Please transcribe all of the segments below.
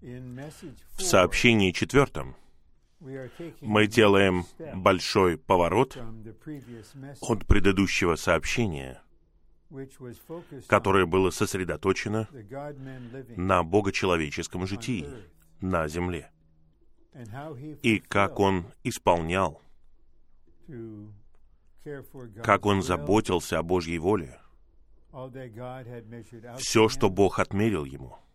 В сообщении четвертом мы делаем большой поворот от предыдущего сообщения, которое было сосредоточено на богочеловеческом житии на земле, и как он исполнял, как он заботился о Божьей воле, все, что Бог отмерил ему —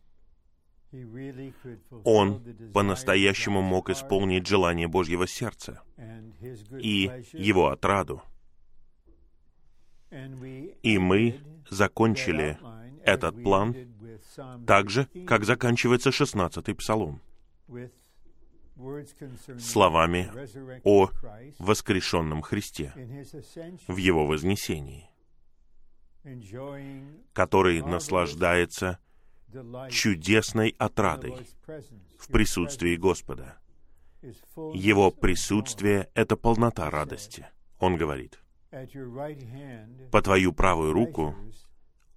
он по-настоящему мог исполнить желание Божьего сердца и его отраду. И мы закончили этот план так же, как заканчивается шестнадцатый псалом, словами о воскрешенном Христе в Его вознесении, который наслаждается чудесной отрадой в присутствии Господа. Его присутствие — это полнота радости. Он говорит, «По твою правую руку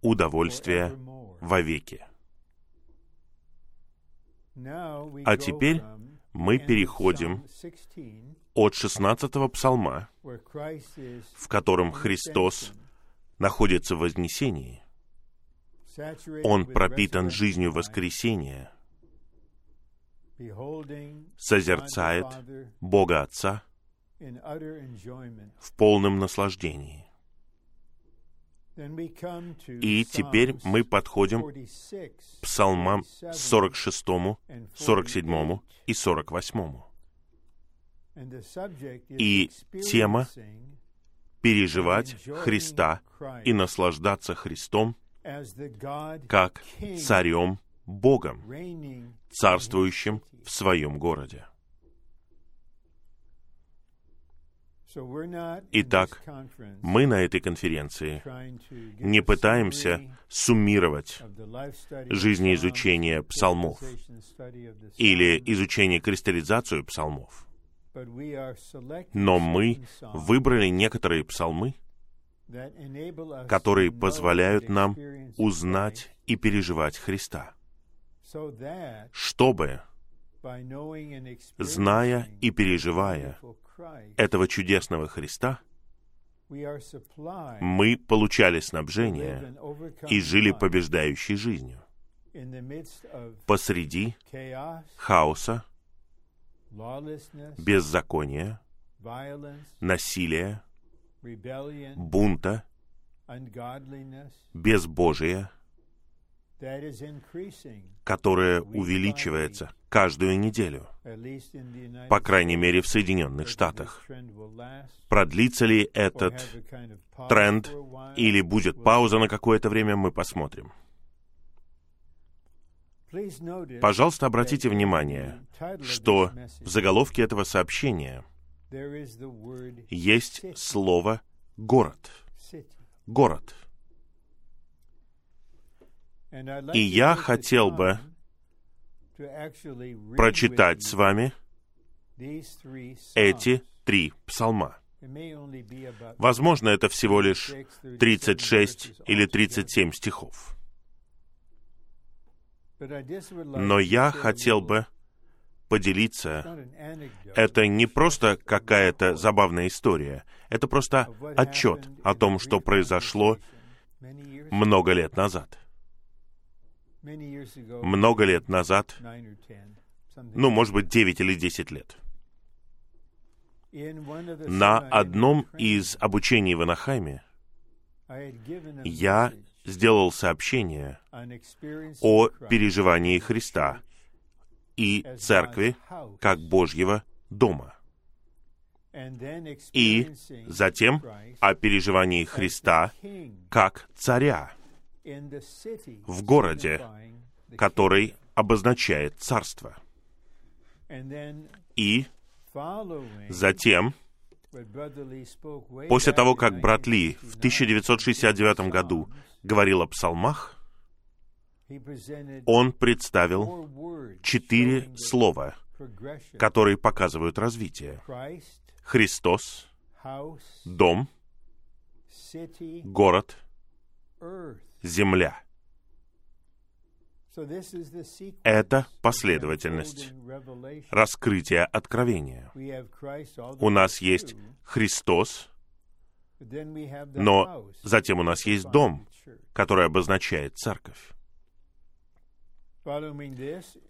удовольствие вовеки». А теперь мы переходим от 16 псалма, в котором Христос находится в вознесении, он пропитан жизнью воскресения, созерцает Бога Отца в полном наслаждении. И теперь мы подходим к псалмам 46, 47 и 48. И тема переживать Христа и наслаждаться Христом — как царем Богом, царствующим в своем городе. Итак, мы на этой конференции не пытаемся суммировать жизнеизучение псалмов или изучение кристаллизацию псалмов, но мы выбрали некоторые псалмы, которые позволяют нам узнать и переживать Христа, чтобы, зная и переживая этого чудесного Христа, мы получали снабжение и жили побеждающей жизнью. посреди хаоса, беззакония, насилия, бунта, безбожия, которое увеличивается каждую неделю, по крайней мере в Соединенных Штатах. Продлится ли этот тренд или будет пауза на какое-то время, мы посмотрим. Пожалуйста, обратите внимание, что в заголовке этого сообщения — есть слово «город». Город. И я хотел бы прочитать с вами эти три псалма. Возможно, это всего лишь 36 или 37 стихов. Но я хотел бы поделиться. Это не просто какая-то забавная история. Это просто отчет о том, что произошло много лет назад. Много лет назад, ну, может быть, 9 или 10 лет. На одном из обучений в Анахайме я сделал сообщение о переживании Христа и церкви как Божьего дома. И затем о переживании Христа как царя в городе, который обозначает царство. И затем, после того, как брат Ли в 1969 году говорил о псалмах, он представил четыре слова, которые показывают развитие. Христос, дом, город, земля. Это последовательность раскрытия откровения. У нас есть Христос, но затем у нас есть дом, который обозначает церковь.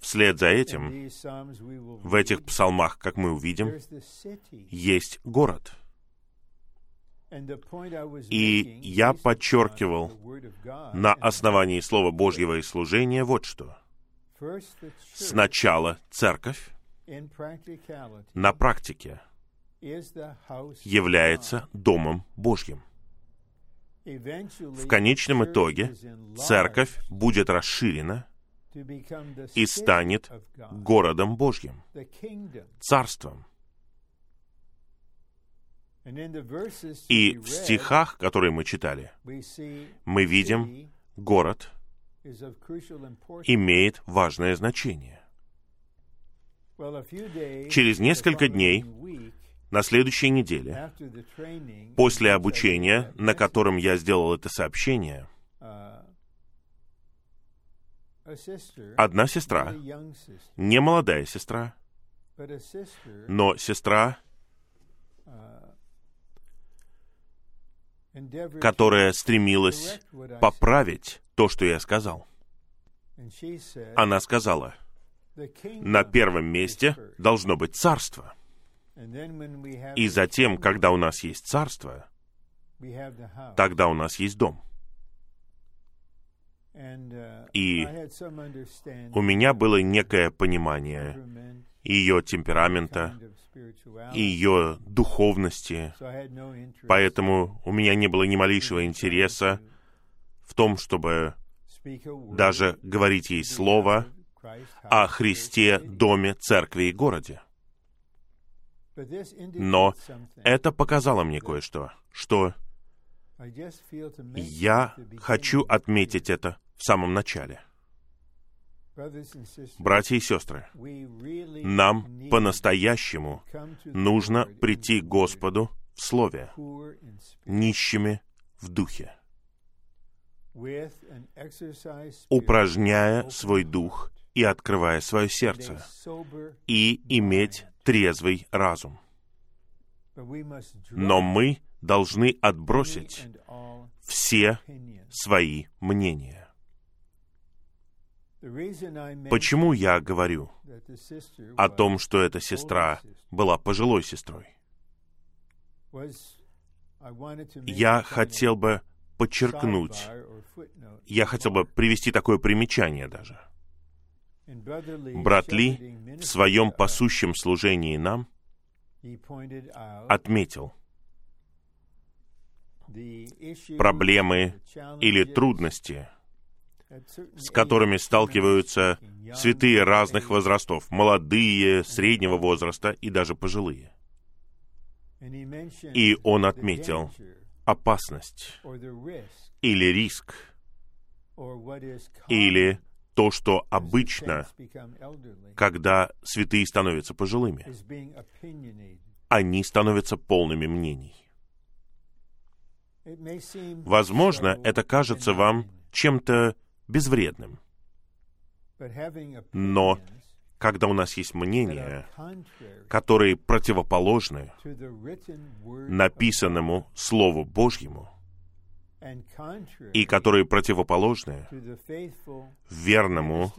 Вслед за этим, в этих псалмах, как мы увидим, есть город. И я подчеркивал на основании Слова Божьего и служения вот что. Сначала церковь на практике является Домом Божьим. В конечном итоге церковь будет расширена и станет городом Божьим, царством. И в стихах, которые мы читали, мы видим, город имеет важное значение. Через несколько дней, на следующей неделе, после обучения, на котором я сделал это сообщение, одна сестра, не молодая сестра, но сестра, которая стремилась поправить то, что я сказал. Она сказала, на первом месте должно быть царство. И затем, когда у нас есть царство, тогда у нас есть дом. И у меня было некое понимание ее темперамента, ее духовности, поэтому у меня не было ни малейшего интереса в том, чтобы даже говорить ей слово о Христе, доме, церкви и городе. Но это показало мне кое-что, что я хочу отметить это в самом начале. Братья и сестры, нам по-настоящему нужно прийти к Господу в Слове, нищими в Духе, упражняя свой дух и открывая свое сердце, и иметь трезвый разум. Но мы должны отбросить все свои мнения. Почему я говорю о том, что эта сестра была пожилой сестрой? Я хотел бы подчеркнуть, я хотел бы привести такое примечание даже. Брат Ли в своем пасущем служении нам отметил проблемы или трудности, с которыми сталкиваются святые разных возрастов, молодые, среднего возраста и даже пожилые. И он отметил опасность или риск, или то, что обычно, когда святые становятся пожилыми, они становятся полными мнений. Возможно, это кажется вам чем-то безвредным. Но когда у нас есть мнения, которые противоположны написанному Слову Божьему, и которые противоположны верному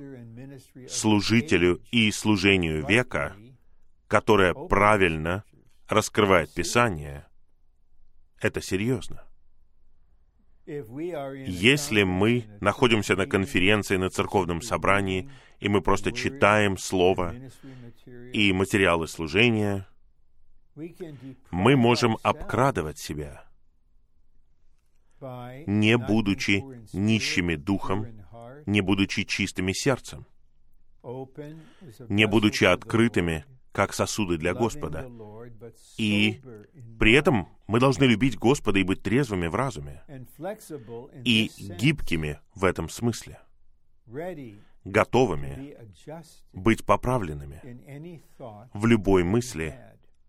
служителю и служению века, которое правильно раскрывает Писание, это серьезно. Если мы находимся на конференции, на церковном собрании, и мы просто читаем Слово и материалы служения, мы можем обкрадывать себя, не будучи нищими духом, не будучи чистыми сердцем, не будучи открытыми, как сосуды для Господа. И при этом мы должны любить Господа и быть трезвыми в разуме, и гибкими в этом смысле, готовыми быть поправленными в любой мысли,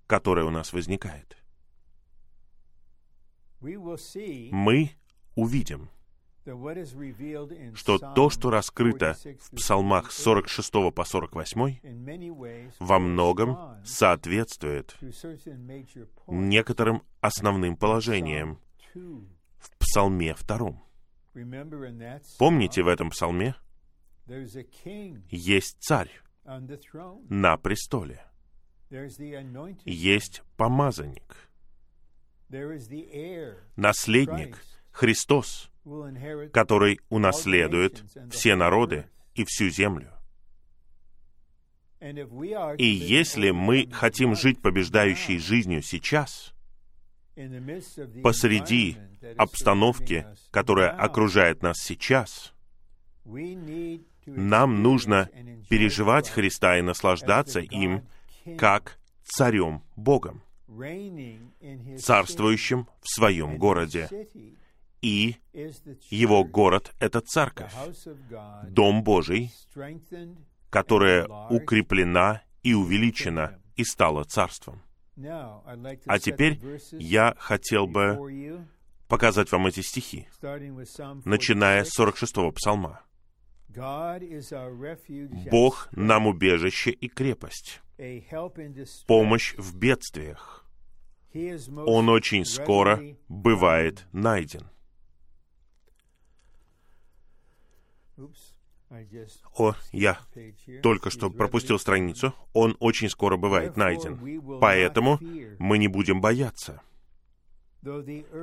которая у нас возникает. Мы увидим, что то, что раскрыто в псалмах 46 по 48, во многом соответствует некоторым основным положениям в псалме втором. Помните, в этом псалме есть царь на престоле, есть помазанник, наследник, Христос, который унаследует все народы и всю землю. И если мы хотим жить побеждающей жизнью сейчас, посреди обстановки, которая окружает нас сейчас, нам нужно переживать Христа и наслаждаться им как царем Богом, царствующим в своем городе. И его город — это церковь, Дом Божий, которая укреплена и увеличена и стала царством. А теперь я хотел бы показать вам эти стихи, начиная с 46-го псалма. Бог нам убежище и крепость, помощь в бедствиях. Он очень скоро бывает найден. О, я только что пропустил страницу. Он очень скоро бывает найден. Поэтому мы не будем бояться.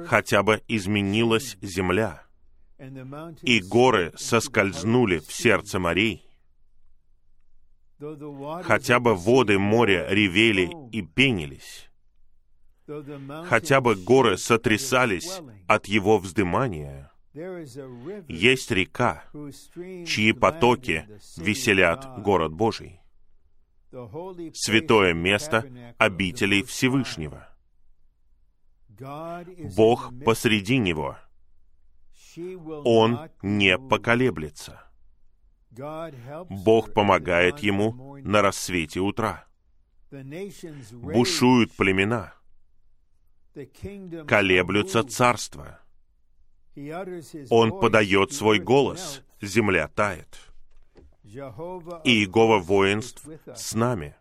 Хотя бы изменилась земля, и горы соскользнули в сердце морей, хотя бы воды моря ревели и пенились, хотя бы горы сотрясались от его вздымания, есть река, чьи потоки веселят город Божий, святое место обителей Всевышнего. Бог посреди него. Он не поколеблется. Бог помогает ему на рассвете утра. Бушуют племена. Колеблются царства. Он подает свой голос, земля тает. Иегова воинств с нами.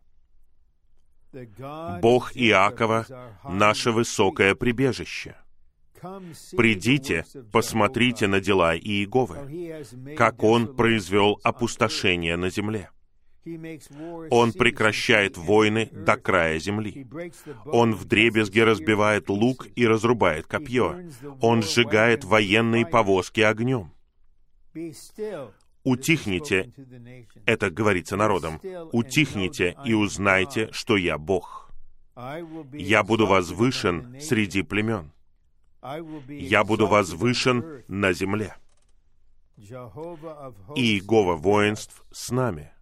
Бог Иакова — наше высокое прибежище. Придите, посмотрите на дела Иеговы, как Он произвел опустошение на земле. Он прекращает войны до края земли. Он вдребезги разбивает лук и разрубает копье. Он сжигает военные повозки огнем. Утихните, это говорится народом, утихните и узнайте, что я Бог. Я буду возвышен среди племен. Я буду возвышен на земле. И Иегова воинств с нами.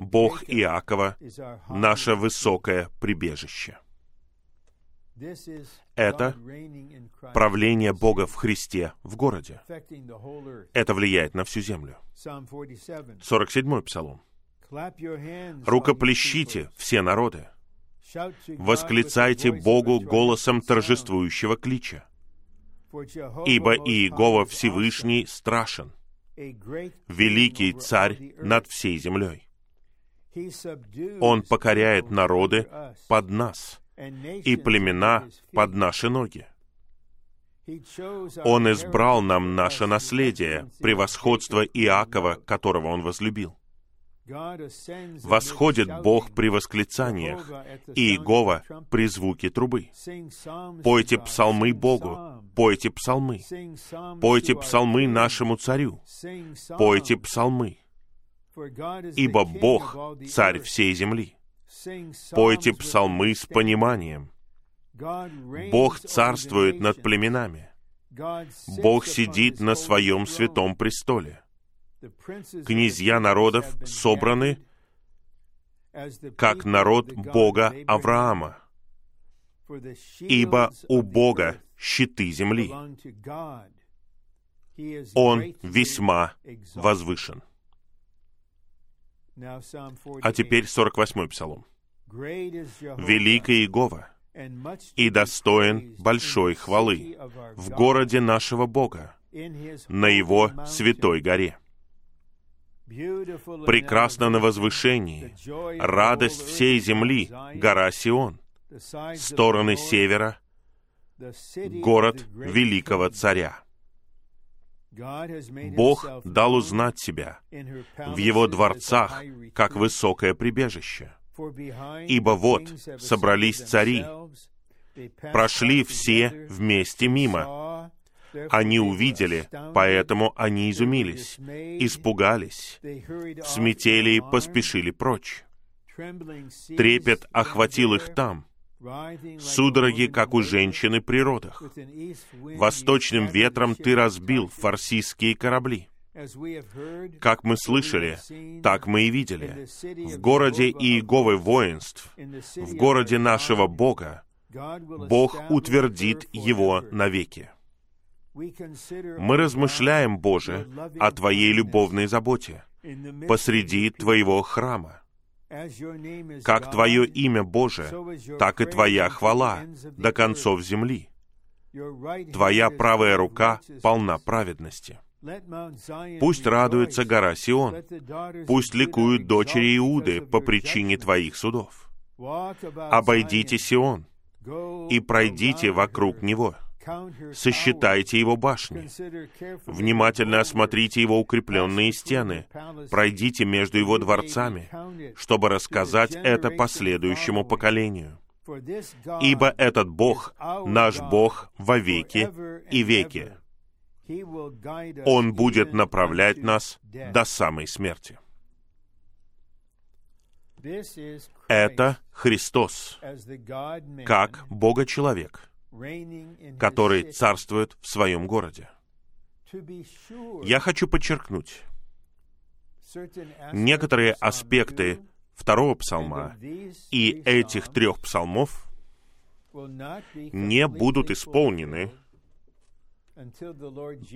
Бог Иакова — наше высокое прибежище. Это правление Бога в Христе в городе. Это влияет на всю землю. 47-й псалом. «Рукоплещите, все народы, восклицайте Богу голосом торжествующего клича, ибо Иегова Всевышний страшен, великий царь над всей землей. Он покоряет народы под нас и племена под наши ноги. Он избрал нам наше наследие, превосходство Иакова, которого Он возлюбил. Восходит Бог при восклицаниях, и Иегова при звуке трубы. Пойте псалмы Богу, пойте псалмы, пойте псалмы нашему царю, пойте псалмы, ибо Бог — царь всей земли. Пойте псалмы с пониманием. Бог царствует над племенами. Бог сидит на своем святом престоле князья народов собраны как народ Бога Авраама, ибо у Бога щиты земли. Он весьма возвышен. А теперь 48-й псалом. «Великий Иегова и достоин большой хвалы в городе нашего Бога, на Его святой горе. Прекрасно на возвышении, радость всей земли, гора Сион, стороны севера, город великого царя. Бог дал узнать себя в Его дворцах, как высокое прибежище. Ибо вот собрались цари, прошли все вместе мимо. Они увидели, поэтому они изумились, испугались, в смятели и поспешили прочь. Трепет охватил их там, судороги, как у женщины при родах. Восточным ветром ты разбил фарсийские корабли. Как мы слышали, так мы и видели. В городе Иеговы воинств, в городе нашего Бога, Бог утвердит его навеки. Мы размышляем, Боже, о Твоей любовной заботе посреди Твоего храма. Как Твое имя Боже, так и Твоя хвала до концов земли. Твоя правая рука полна праведности. Пусть радуется гора Сион, пусть ликуют дочери Иуды по причине Твоих судов. Обойдите Сион и пройдите вокруг него — Сосчитайте его башни. Внимательно осмотрите его укрепленные стены. Пройдите между его дворцами, чтобы рассказать это последующему поколению. Ибо этот Бог, наш Бог во веки и веки. Он будет направлять нас до самой смерти. Это Христос, как Бога-человек — который царствует в своем городе. Я хочу подчеркнуть, некоторые аспекты второго псалма и этих трех псалмов не будут исполнены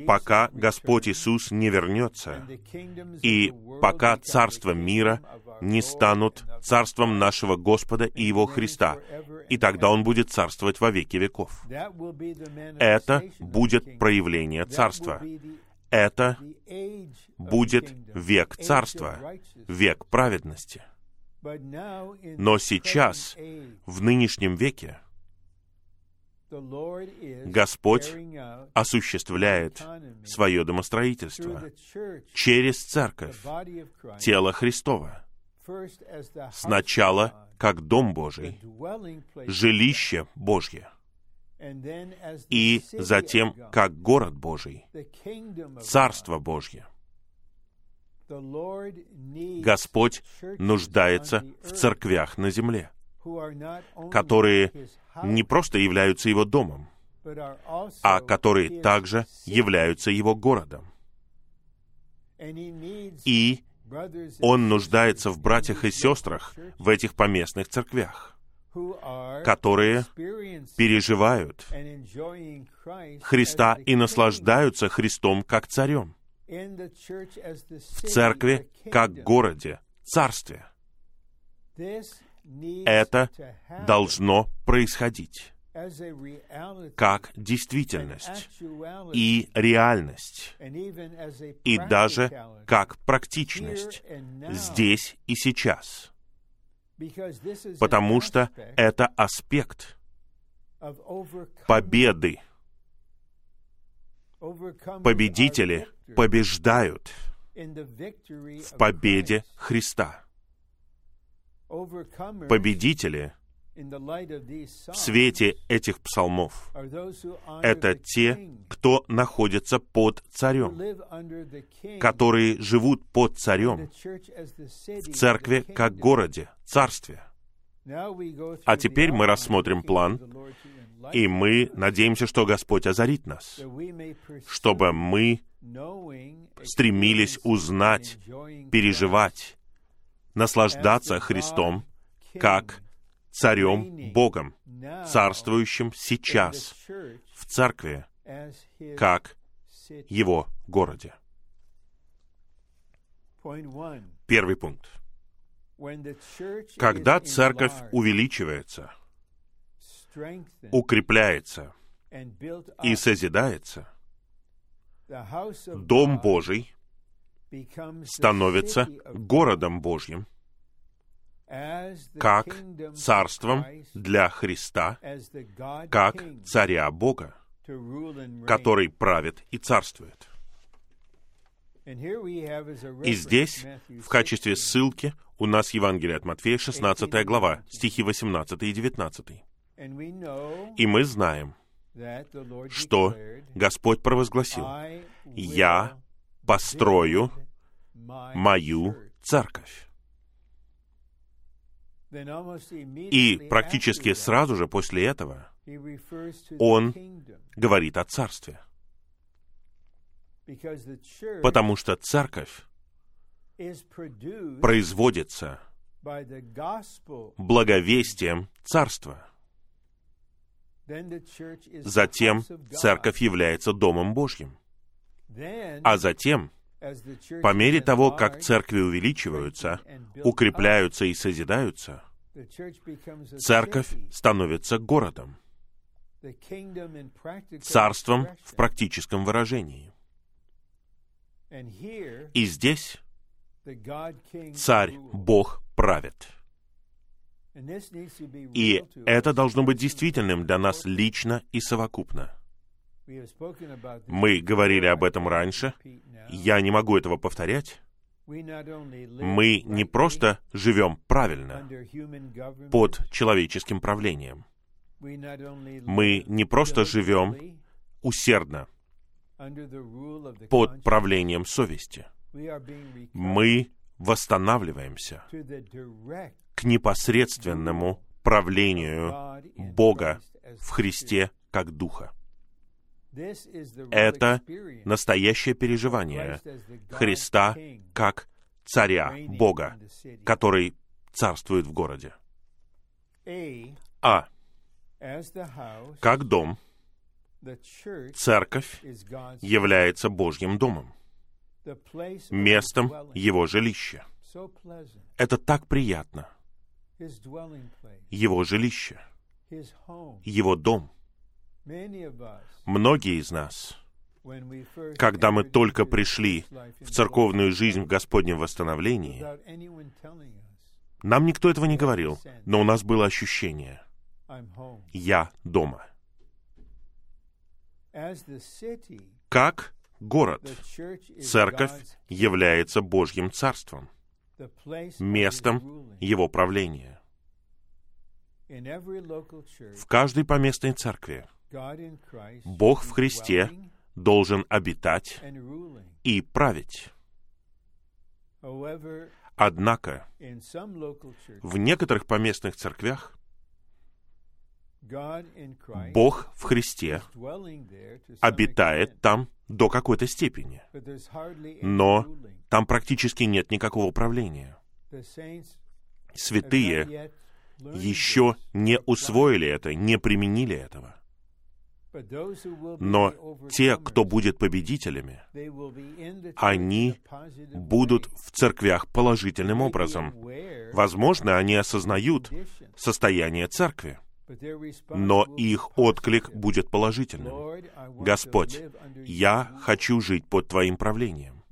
пока Господь Иисус не вернется, и пока царство мира не станут царством нашего Господа и Его Христа, и тогда Он будет царствовать во веки веков. Это будет проявление царства. Это будет век царства, век праведности. Но сейчас, в нынешнем веке, Господь осуществляет свое домостроительство через церковь, тело Христова. Сначала как Дом Божий, жилище Божье, и затем как город Божий, Царство Божье. Господь нуждается в церквях на земле, которые не просто являются его домом, а которые также являются его городом. И он нуждается в братьях и сестрах в этих поместных церквях, которые переживают Христа и наслаждаются Христом как царем, в церкви как городе, царстве. Это должно происходить как действительность и реальность, и даже как практичность здесь и сейчас. Потому что это аспект победы. Победители побеждают в победе Христа победители в свете этих псалмов — это те, кто находится под царем, которые живут под царем в церкви как городе, царстве. А теперь мы рассмотрим план, и мы надеемся, что Господь озарит нас, чтобы мы стремились узнать, переживать, наслаждаться Христом как царем Богом, царствующим сейчас в церкви, как его городе. Первый пункт. Когда церковь увеличивается, укрепляется и созидается, Дом Божий становится городом Божьим, как царством для Христа, как царя Бога, который правит и царствует. И здесь, в качестве ссылки, у нас Евангелие от Матфея, 16 глава, стихи 18 и 19. И мы знаем, что Господь провозгласил, «Я построю мою церковь». И практически сразу же после этого он говорит о царстве. Потому что церковь производится благовестием царства. Затем церковь является Домом Божьим. А затем, по мере того, как церкви увеличиваются, укрепляются и созидаются, церковь становится городом, царством в практическом выражении. И здесь царь, Бог правит. И это должно быть действительным для нас лично и совокупно. Мы говорили об этом раньше. Я не могу этого повторять. Мы не просто живем правильно под человеческим правлением. Мы не просто живем усердно под правлением совести. Мы восстанавливаемся к непосредственному правлению Бога в Христе как Духа. Это настоящее переживание Христа как царя Бога, который царствует в городе. А. Как дом, церковь является Божьим домом, местом Его жилища. Это так приятно. Его жилище, Его дом. Многие из нас, когда мы только пришли в церковную жизнь в Господнем восстановлении, нам никто этого не говорил, но у нас было ощущение «Я дома». Как город, церковь является Божьим Царством, местом Его правления. В каждой поместной церкви Бог в Христе должен обитать и править. Однако, в некоторых поместных церквях Бог в Христе обитает там до какой-то степени, но там практически нет никакого управления. Святые еще не усвоили это, не применили этого. Но те, кто будет победителями, они будут в церквях положительным образом. Возможно, они осознают состояние церкви, но их отклик будет положительным. Господь, я хочу жить под Твоим правлением.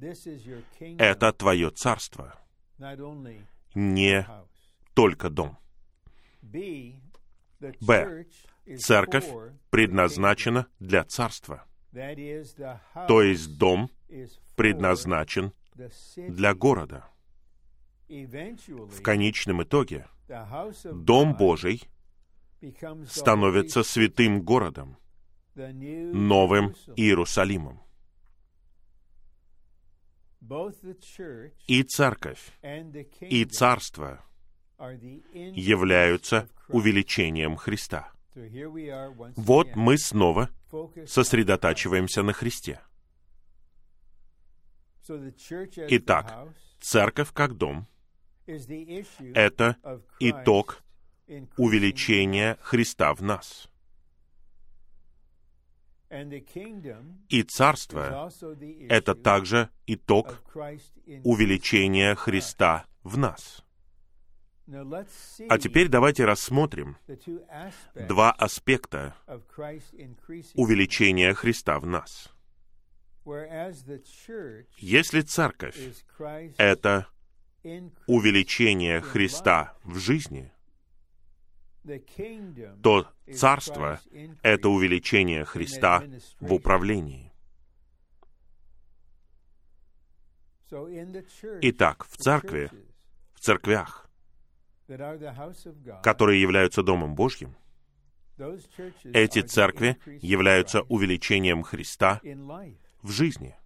Это Твое царство, не только дом. Б. Церковь предназначена для царства. То есть дом предназначен для города. В конечном итоге Дом Божий становится святым городом, новым Иерусалимом. И церковь, и царство являются увеличением Христа. Вот мы снова сосредотачиваемся на Христе. Итак, церковь как дом — это итог увеличения Христа в нас. И царство — это также итог увеличения Христа в нас. А теперь давайте рассмотрим два аспекта увеличения Христа в нас. Если церковь — это увеличение Христа в жизни, то царство — это увеличение Христа в управлении. Итак, в церкви, в церквях, которые являются Домом Божьим, эти церкви являются увеличением Христа в жизни.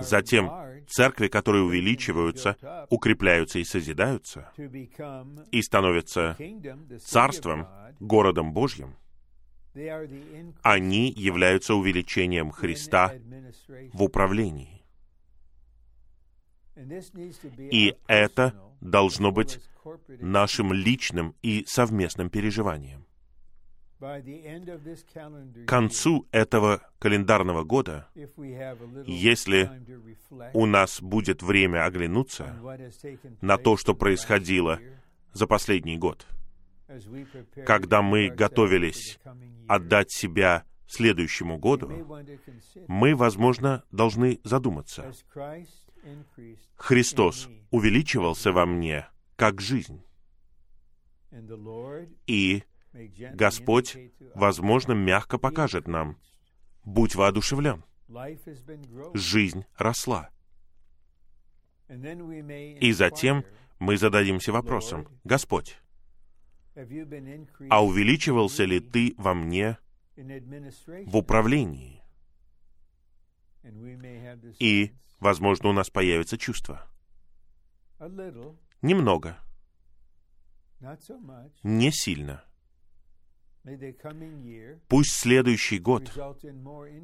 Затем церкви, которые увеличиваются, укрепляются и созидаются, и становятся царством, городом Божьим, они являются увеличением Христа в управлении. И это должно быть нашим личным и совместным переживанием. К концу этого календарного года, если у нас будет время оглянуться на то, что происходило за последний год, когда мы готовились отдать себя следующему году, мы, возможно, должны задуматься. Христос увеличивался во мне как жизнь. И Господь, возможно, мягко покажет нам, будь воодушевлен. Жизнь росла. И затем мы зададимся вопросом, Господь, а увеличивался ли Ты во мне в управлении? И, возможно, у нас появится чувство. Немного. Не сильно. Пусть следующий год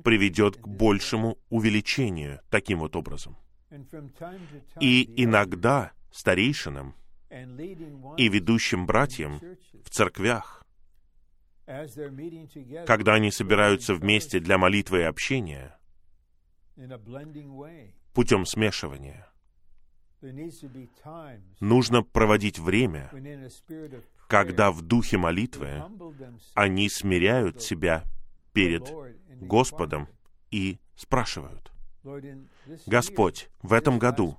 приведет к большему увеличению таким вот образом. И иногда старейшинам и ведущим братьям в церквях, когда они собираются вместе для молитвы и общения, путем смешивания, нужно проводить время, когда в духе молитвы они смиряют себя перед Господом и спрашивают, Господь, в этом году,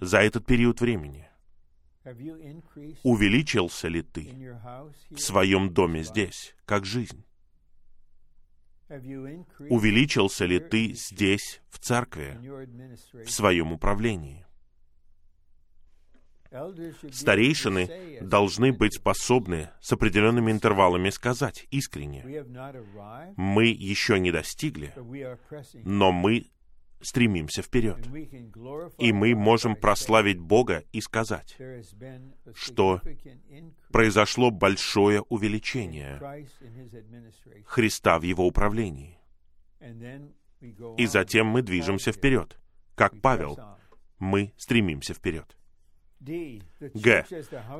за этот период времени, увеличился ли ты в своем доме здесь, как жизнь? Увеличился ли ты здесь, в церкви, в своем управлении? Старейшины должны быть способны с определенными интервалами сказать искренне, мы еще не достигли, но мы стремимся вперед. И мы можем прославить Бога и сказать, что произошло большое увеличение Христа в Его управлении. И затем мы движемся вперед. Как Павел, мы стремимся вперед. Г.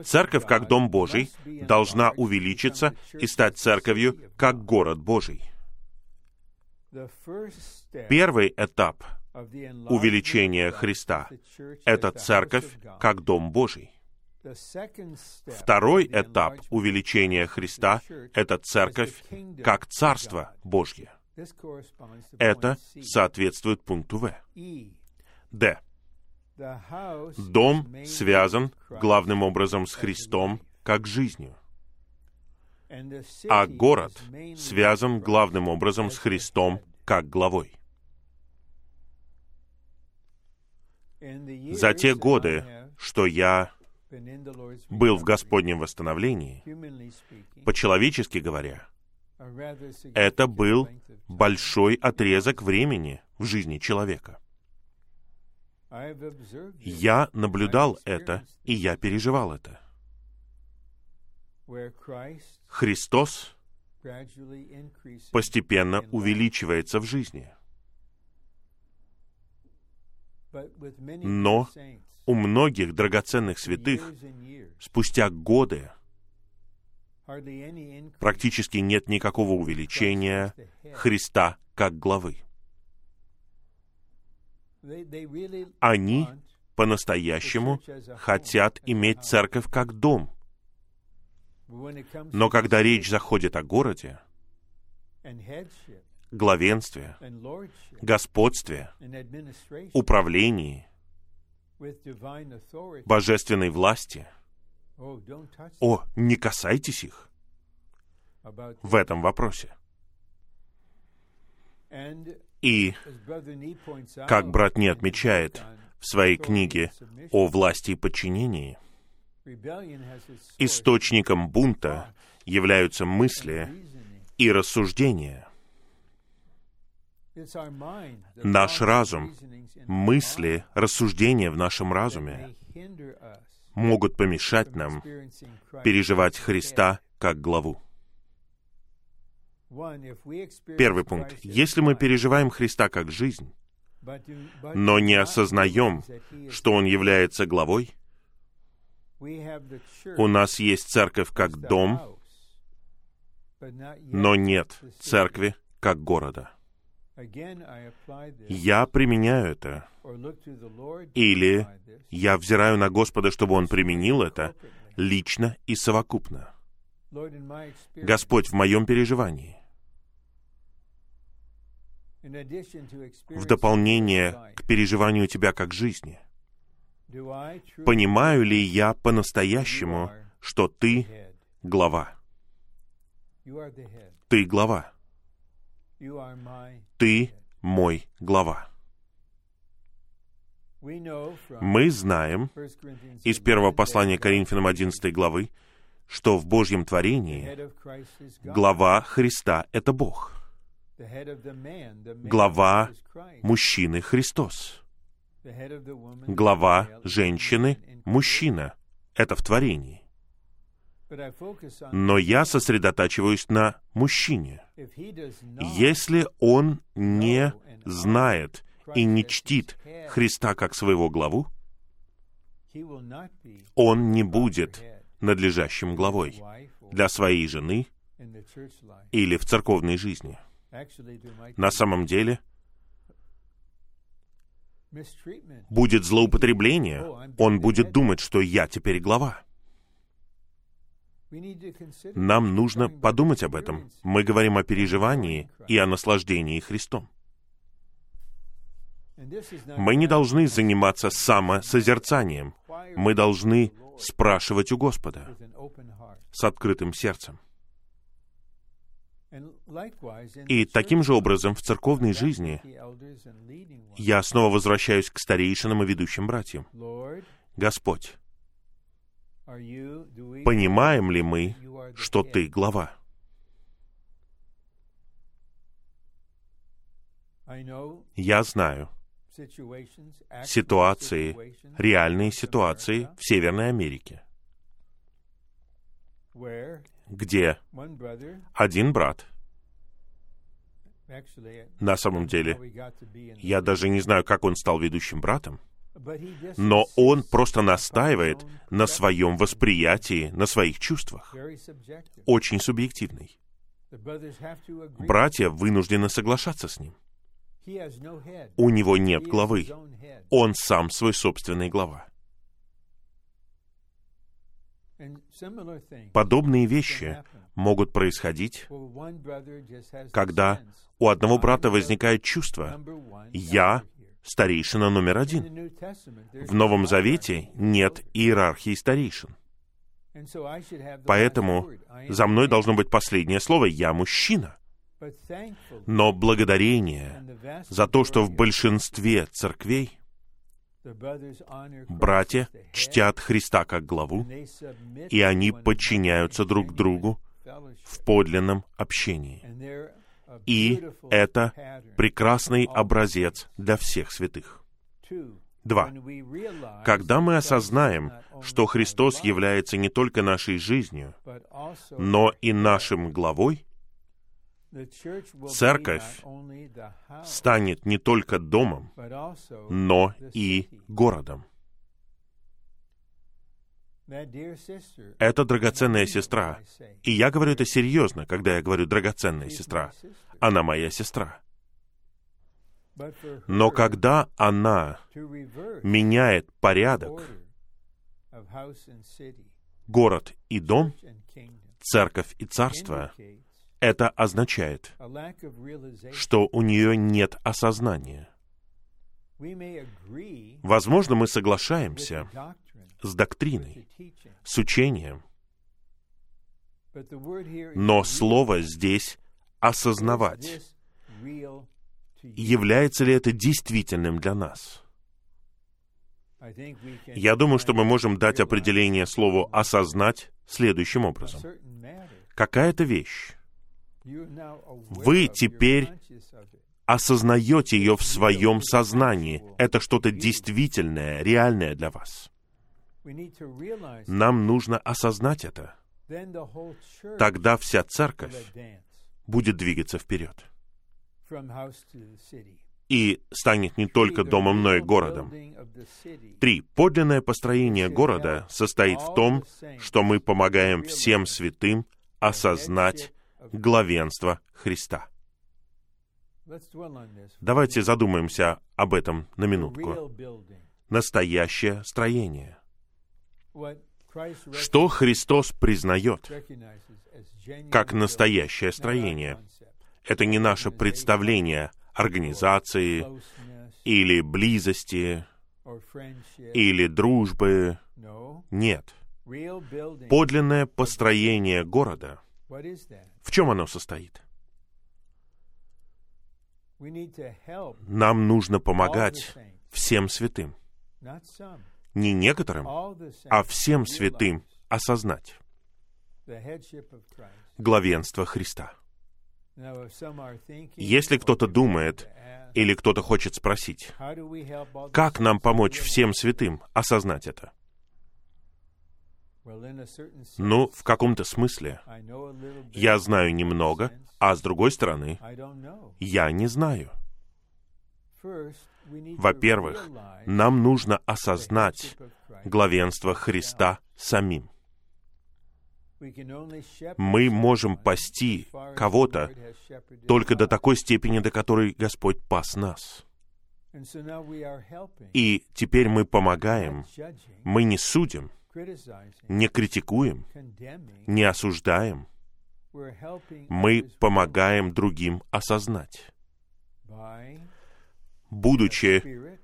Церковь как Дом Божий должна увеличиться и стать церковью как город Божий. Первый этап увеличения Христа — это церковь как Дом Божий. Второй этап увеличения Христа — это церковь как Царство Божье. Это соответствует пункту В. Д. Дом связан главным образом с Христом как жизнью, а город связан главным образом с Христом как главой. За те годы, что я был в Господнем восстановлении, по-человечески говоря, это был большой отрезок времени в жизни человека. Я наблюдал это, и я переживал это. Христос постепенно увеличивается в жизни. Но у многих драгоценных святых спустя годы практически нет никакого увеличения Христа как главы. Они по-настоящему хотят иметь церковь как дом. Но когда речь заходит о городе, главенстве, господстве, управлении, божественной власти. О, не касайтесь их. В этом вопросе. И, как брат Не отмечает в своей книге о власти и подчинении, источником бунта являются мысли и рассуждения. Наш разум, мысли, рассуждения в нашем разуме могут помешать нам переживать Христа как главу. Первый пункт. Если мы переживаем Христа как жизнь, но не осознаем, что Он является главой, у нас есть церковь как дом, но нет церкви как города. Я применяю это. Или я взираю на Господа, чтобы Он применил это лично и совокупно. Господь, в моем переживании, в дополнение к переживанию Тебя как жизни, понимаю ли я по-настоящему, что Ты глава? Ты глава. Ты мой глава. Мы знаем из первого послания Коринфянам 11 главы, что в Божьем творении глава Христа — это Бог. Глава мужчины — Христос. Глава женщины — мужчина. Это в творении. Но я сосредотачиваюсь на мужчине. Если он не знает и не чтит Христа как своего главу, он не будет надлежащим главой для своей жены или в церковной жизни. На самом деле, будет злоупотребление, он будет думать, что я теперь глава. Нам нужно подумать об этом. Мы говорим о переживании и о наслаждении Христом. Мы не должны заниматься самосозерцанием. Мы должны спрашивать у Господа с открытым сердцем. И таким же образом в церковной жизни я снова возвращаюсь к старейшинам и ведущим братьям. Господь, Понимаем ли мы, что ты глава? Я знаю ситуации, реальные ситуации в Северной Америке, где один брат, на самом деле, я даже не знаю, как он стал ведущим братом, но он просто настаивает на своем восприятии, на своих чувствах. Очень субъективный. Братья вынуждены соглашаться с ним. У него нет главы. Он сам свой собственный глава. Подобные вещи могут происходить, когда у одного брата возникает чувство «я старейшина номер один. В Новом Завете нет иерархии старейшин. Поэтому за мной должно быть последнее слово «я мужчина». Но благодарение за то, что в большинстве церквей братья чтят Христа как главу, и они подчиняются друг другу в подлинном общении. И это прекрасный образец для всех святых. Два. Когда мы осознаем, что Христос является не только нашей жизнью, но и нашим главой, церковь станет не только домом, но и городом. Это драгоценная сестра. И я говорю это серьезно, когда я говорю драгоценная сестра. Она моя сестра. Но когда она меняет порядок, город и дом, церковь и царство, Это означает, что у нее нет осознания. Возможно, мы соглашаемся с доктриной, с учением, но слово здесь «осознавать». Является ли это действительным для нас? Я думаю, что мы можем дать определение слову «осознать» следующим образом. Какая-то вещь. Вы теперь осознаете ее в своем сознании. Это что-то действительное, реальное для вас. Нам нужно осознать это. Тогда вся церковь будет двигаться вперед и станет не только домом, но и городом. Три. Подлинное построение города состоит в том, что мы помогаем всем святым осознать главенство Христа. Давайте задумаемся об этом на минутку. Настоящее строение. Что Христос признает как настоящее строение? Это не наше представление организации или близости или дружбы. Нет. Подлинное построение города. В чем оно состоит? Нам нужно помогать всем святым. Не некоторым, а всем святым осознать главенство Христа. Если кто-то думает, или кто-то хочет спросить, как нам помочь всем святым осознать это? Ну, в каком-то смысле. Я знаю немного, а с другой стороны, я не знаю. Во-первых, нам нужно осознать главенство Христа самим. Мы можем пасти кого-то только до такой степени, до которой Господь пас нас. И теперь мы помогаем, мы не судим, не критикуем, не осуждаем, мы помогаем другим осознать, будучи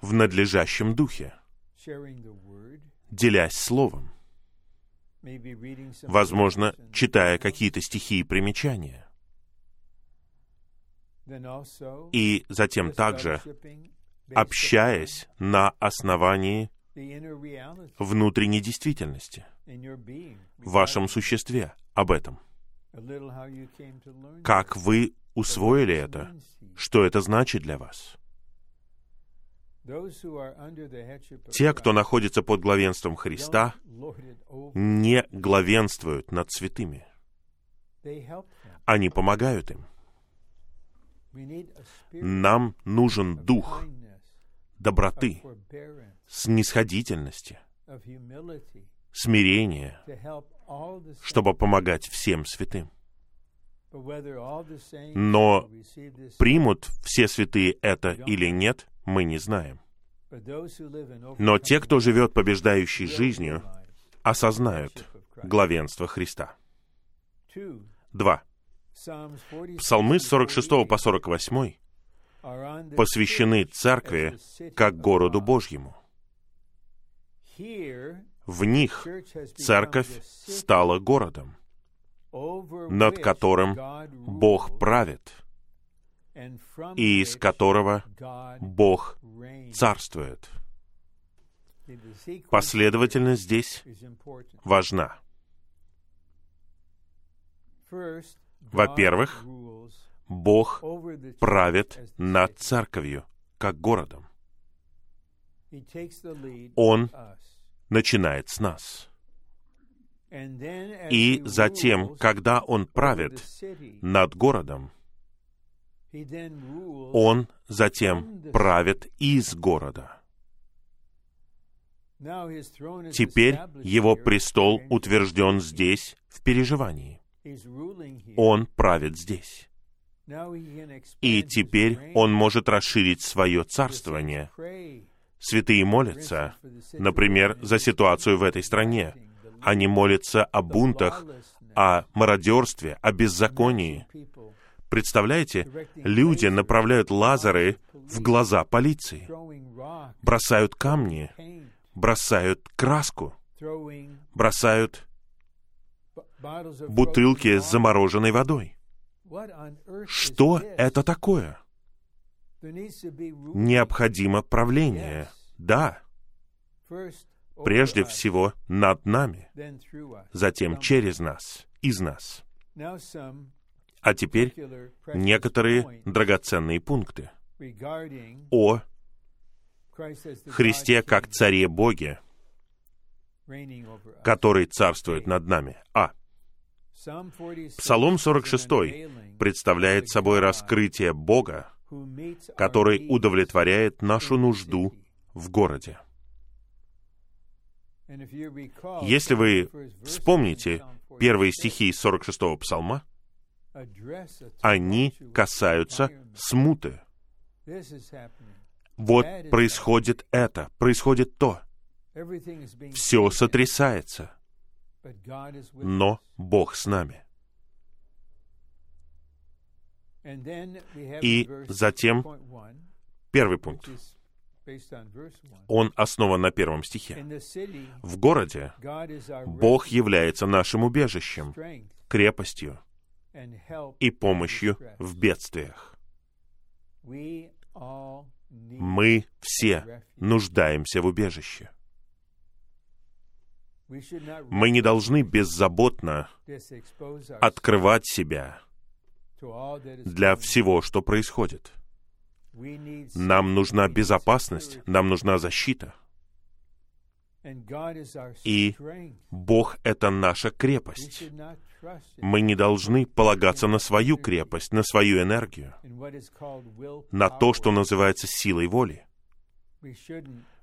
в надлежащем духе, делясь Словом возможно, читая какие-то стихи и примечания. И затем также общаясь на основании внутренней действительности, в вашем существе об этом. Как вы усвоили это? Что это значит для вас? Те, кто находится под главенством Христа, не главенствуют над святыми. Они помогают им. Нам нужен дух доброты, снисходительности, смирения, чтобы помогать всем святым. Но примут все святые это или нет, мы не знаем. Но те, кто живет побеждающей жизнью, осознают главенство Христа. Два. Псалмы с 46 по 48 посвящены церкви как городу Божьему. В них церковь стала городом, над которым Бог правит, и из которого Бог царствует. Последовательность здесь важна. Во-первых, Бог правит над церковью, как городом. Он начинает с нас. И затем, когда Он правит над городом, Он затем правит из города. Теперь его престол утвержден здесь, в переживании. Он правит здесь. И теперь он может расширить свое царствование. Святые молятся, например, за ситуацию в этой стране. Они молятся о бунтах, о мародерстве, о беззаконии. Представляете, люди направляют лазеры в глаза полиции, бросают камни, бросают краску, бросают бутылки с замороженной водой. Что это такое? Необходимо правление. Да. Прежде всего над нами, затем через нас, из нас. А теперь некоторые драгоценные пункты о Христе как Царе Боге, который царствует над нами. А. Псалом 46 представляет собой раскрытие Бога, который удовлетворяет нашу нужду в городе. Если вы вспомните первые стихи из 46-го псалма, они касаются смуты. Вот происходит это, происходит то. Все сотрясается. Но Бог с нами. И затем первый пункт. Он основан на первом стихе. В городе Бог является нашим убежищем, крепостью и помощью в бедствиях. Мы все нуждаемся в убежище. Мы не должны беззаботно открывать себя для всего, что происходит. Нам нужна безопасность, нам нужна защита. И Бог — это наша крепость. Мы не должны полагаться на свою крепость, на свою энергию, на то, что называется силой воли.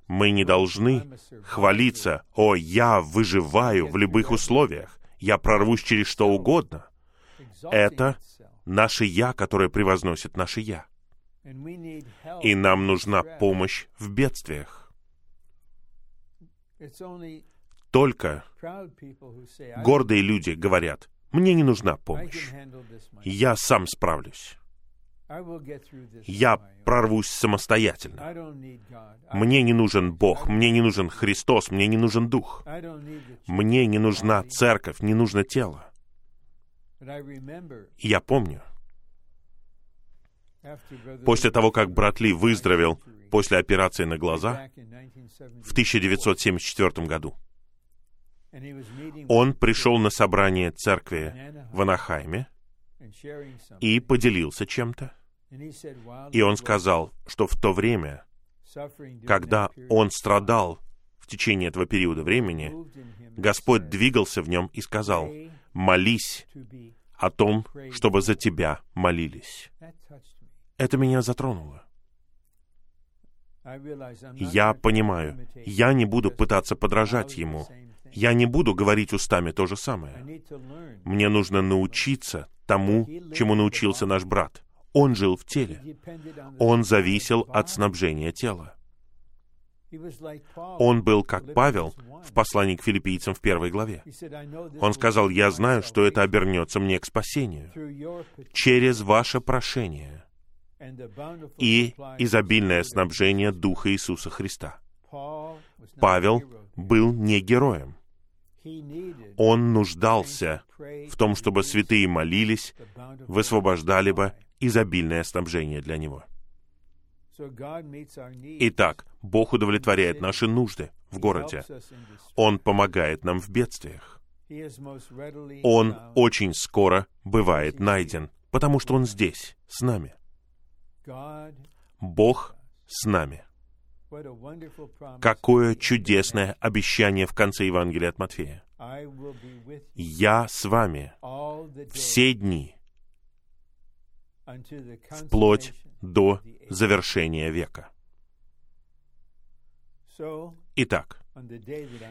Мы не должны хвалиться, «О, я выживаю в любых условиях, я прорвусь через что угодно». Это наше «я», которое превозносит наше «я». И нам нужна помощь в бедствиях. Только гордые люди говорят, мне не нужна помощь. Я сам справлюсь. Я прорвусь самостоятельно. Мне не нужен Бог, мне не нужен Христос, мне не нужен Дух. Мне не нужна церковь, не нужно тело. Я помню, после того, как брат Ли выздоровел после операции на глаза в 1974 году, он пришел на собрание церкви в Анахайме и поделился чем-то. И он сказал, что в то время, когда он страдал в течение этого периода времени, Господь двигался в нем и сказал, «Молись о том, чтобы за тебя молились». Это меня затронуло. Я понимаю, я не буду пытаться подражать ему. Я не буду говорить устами то же самое. Мне нужно научиться тому, чему научился наш брат. Он жил в теле. Он зависел от снабжения тела. Он был как Павел в послании к филиппийцам в первой главе. Он сказал, «Я знаю, что это обернется мне к спасению через ваше прошение и изобильное снабжение Духа Иисуса Христа». Павел был не героем. Он нуждался в том, чтобы святые молились, высвобождали бы изобильное снабжение для него. Итак, Бог удовлетворяет наши нужды в городе. Он помогает нам в бедствиях. Он очень скоро бывает найден, потому что Он здесь, с нами. Бог с нами. Какое чудесное обещание в конце Евангелия от Матфея. «Я с вами все дни, вплоть до завершения века». Итак,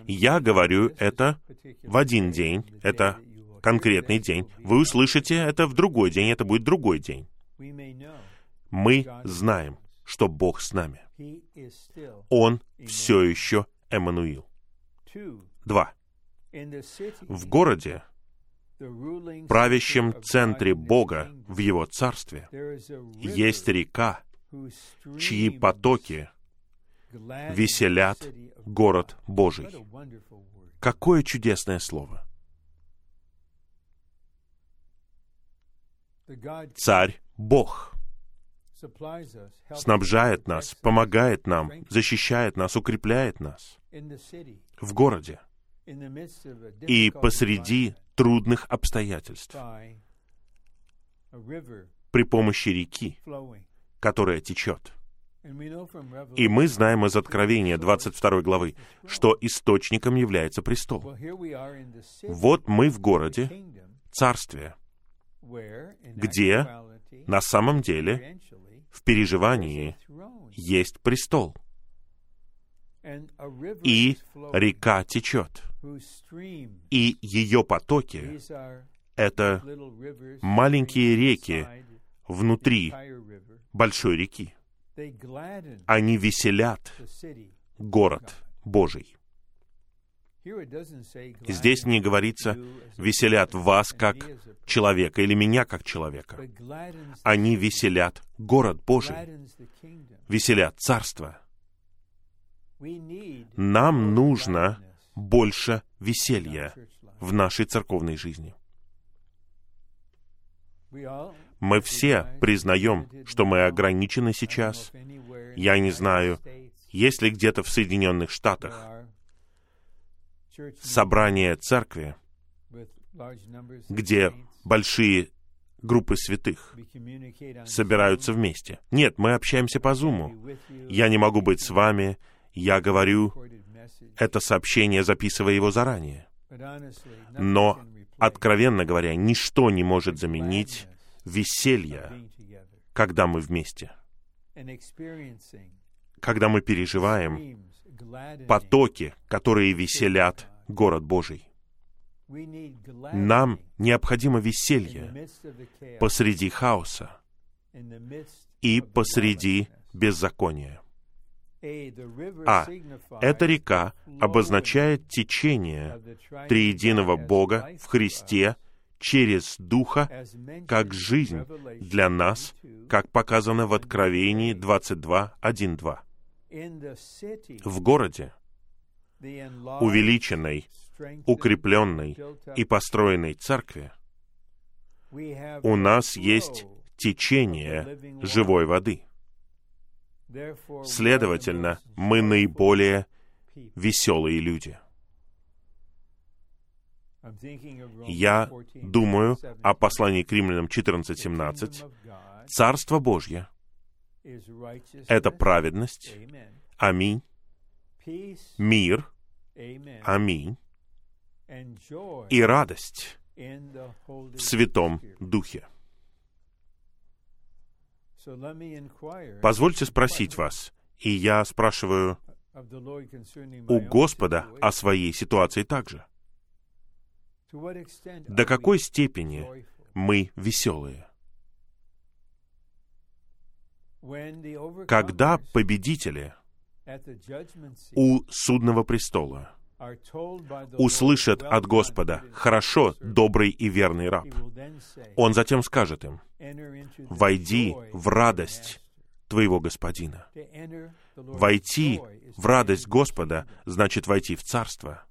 я говорю это в один день, это конкретный день. Вы услышите это в другой день, это будет другой день. Мы знаем, что Бог с нами. Он все еще Эммануил. Два. В городе правящем центре Бога в Его Царстве есть река, чьи потоки веселят город Божий. Какое чудесное слово! Царь Бог снабжает нас, помогает нам, защищает нас, укрепляет нас. в городе. и посреди трудных обстоятельств. при помощи реки, которая течет. И мы знаем из Откровения 22 главы, что источником является престол. Вот мы в городе, царстве, где на самом деле в переживании есть престол. И река течет. И ее потоки — это маленькие реки внутри большой реки. Они веселят город Божий. Здесь не говорится «веселят вас как человека» или «меня как человека». Они веселят город Божий, веселят царство. Нам нужно больше веселья в нашей церковной жизни. Мы все признаем, что мы ограничены сейчас. Я не знаю, есть ли где-то в Соединенных Штатах собрание церкви, где большие группы святых собираются вместе. Нет, мы общаемся по Зуму. Я не могу быть с вами, я говорю это сообщение, записывая его заранее. Но, откровенно говоря, ничто не может заменить веселье, когда мы вместе. Когда мы переживаем потоки, которые веселят город Божий. Нам необходимо веселье посреди хаоса и посреди беззакония. А эта река обозначает течение триединого Бога в Христе через Духа, как жизнь для нас, как показано в Откровении 22.1.2. В городе, увеличенной, укрепленной и построенной церкви, у нас есть течение живой воды. Следовательно, мы наиболее веселые люди. Я думаю о послании к римлянам 14.17. Царство Божье — это праведность. Аминь. Мир. Аминь. И радость в Святом Духе. Позвольте спросить вас, и я спрашиваю у Господа о своей ситуации также. До какой степени мы веселые? Когда победители у судного престола. Услышат от Господа. «Хорошо, добрый и верный раб», Он затем скажет им «Войди в радость твоего Господина». Войти в радость Господа значит войти в Царство.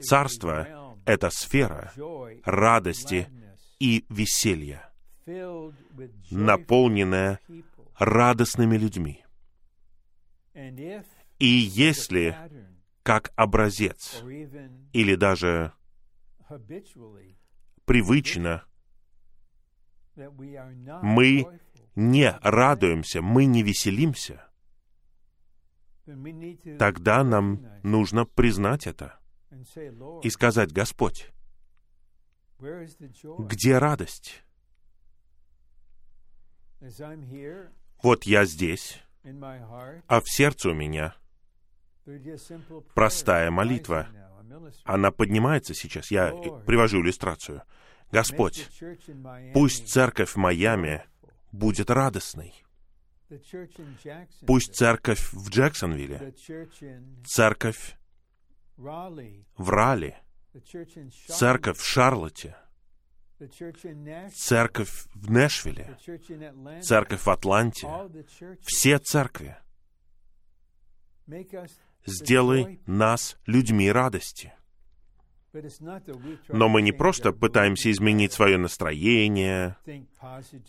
Царство — это сфера радости и веселья, наполненная радостными людьми. И если как образец или даже привычно мы не радуемся, мы не веселимся, тогда нам нужно признать это и сказать, Господь, где радость? Вот я здесь, а в сердце у меня простая молитва. Она поднимается сейчас. Я привожу иллюстрацию. Господь, пусть церковь в Майами будет радостной. Пусть церковь в Джексонвилле, церковь в Ралли церковь в Шарлотте, церковь в Нэшвилле, церковь в Атланте, все церкви. Сделай нас людьми радости. Но мы не просто пытаемся изменить свое настроение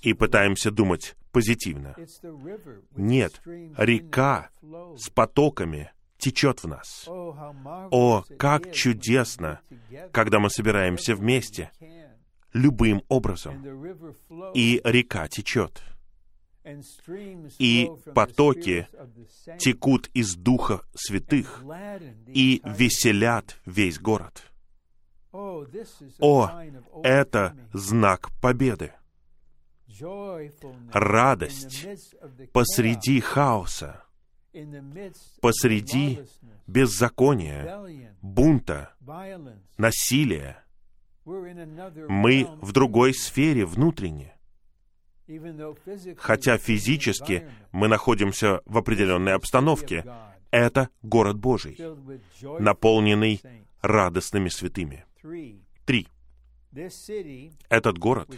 и пытаемся думать позитивно. Нет, река с потоками течет в нас. О, как чудесно, когда мы собираемся вместе, любым образом. И река течет. И потоки текут из Духа Святых и веселят весь город. О, это знак победы. Радость посреди хаоса, посреди беззакония, бунта, насилия. Мы в другой сфере внутренне. Хотя физически мы находимся в определенной обстановке, это город Божий, наполненный радостными святыми. Три. Этот город,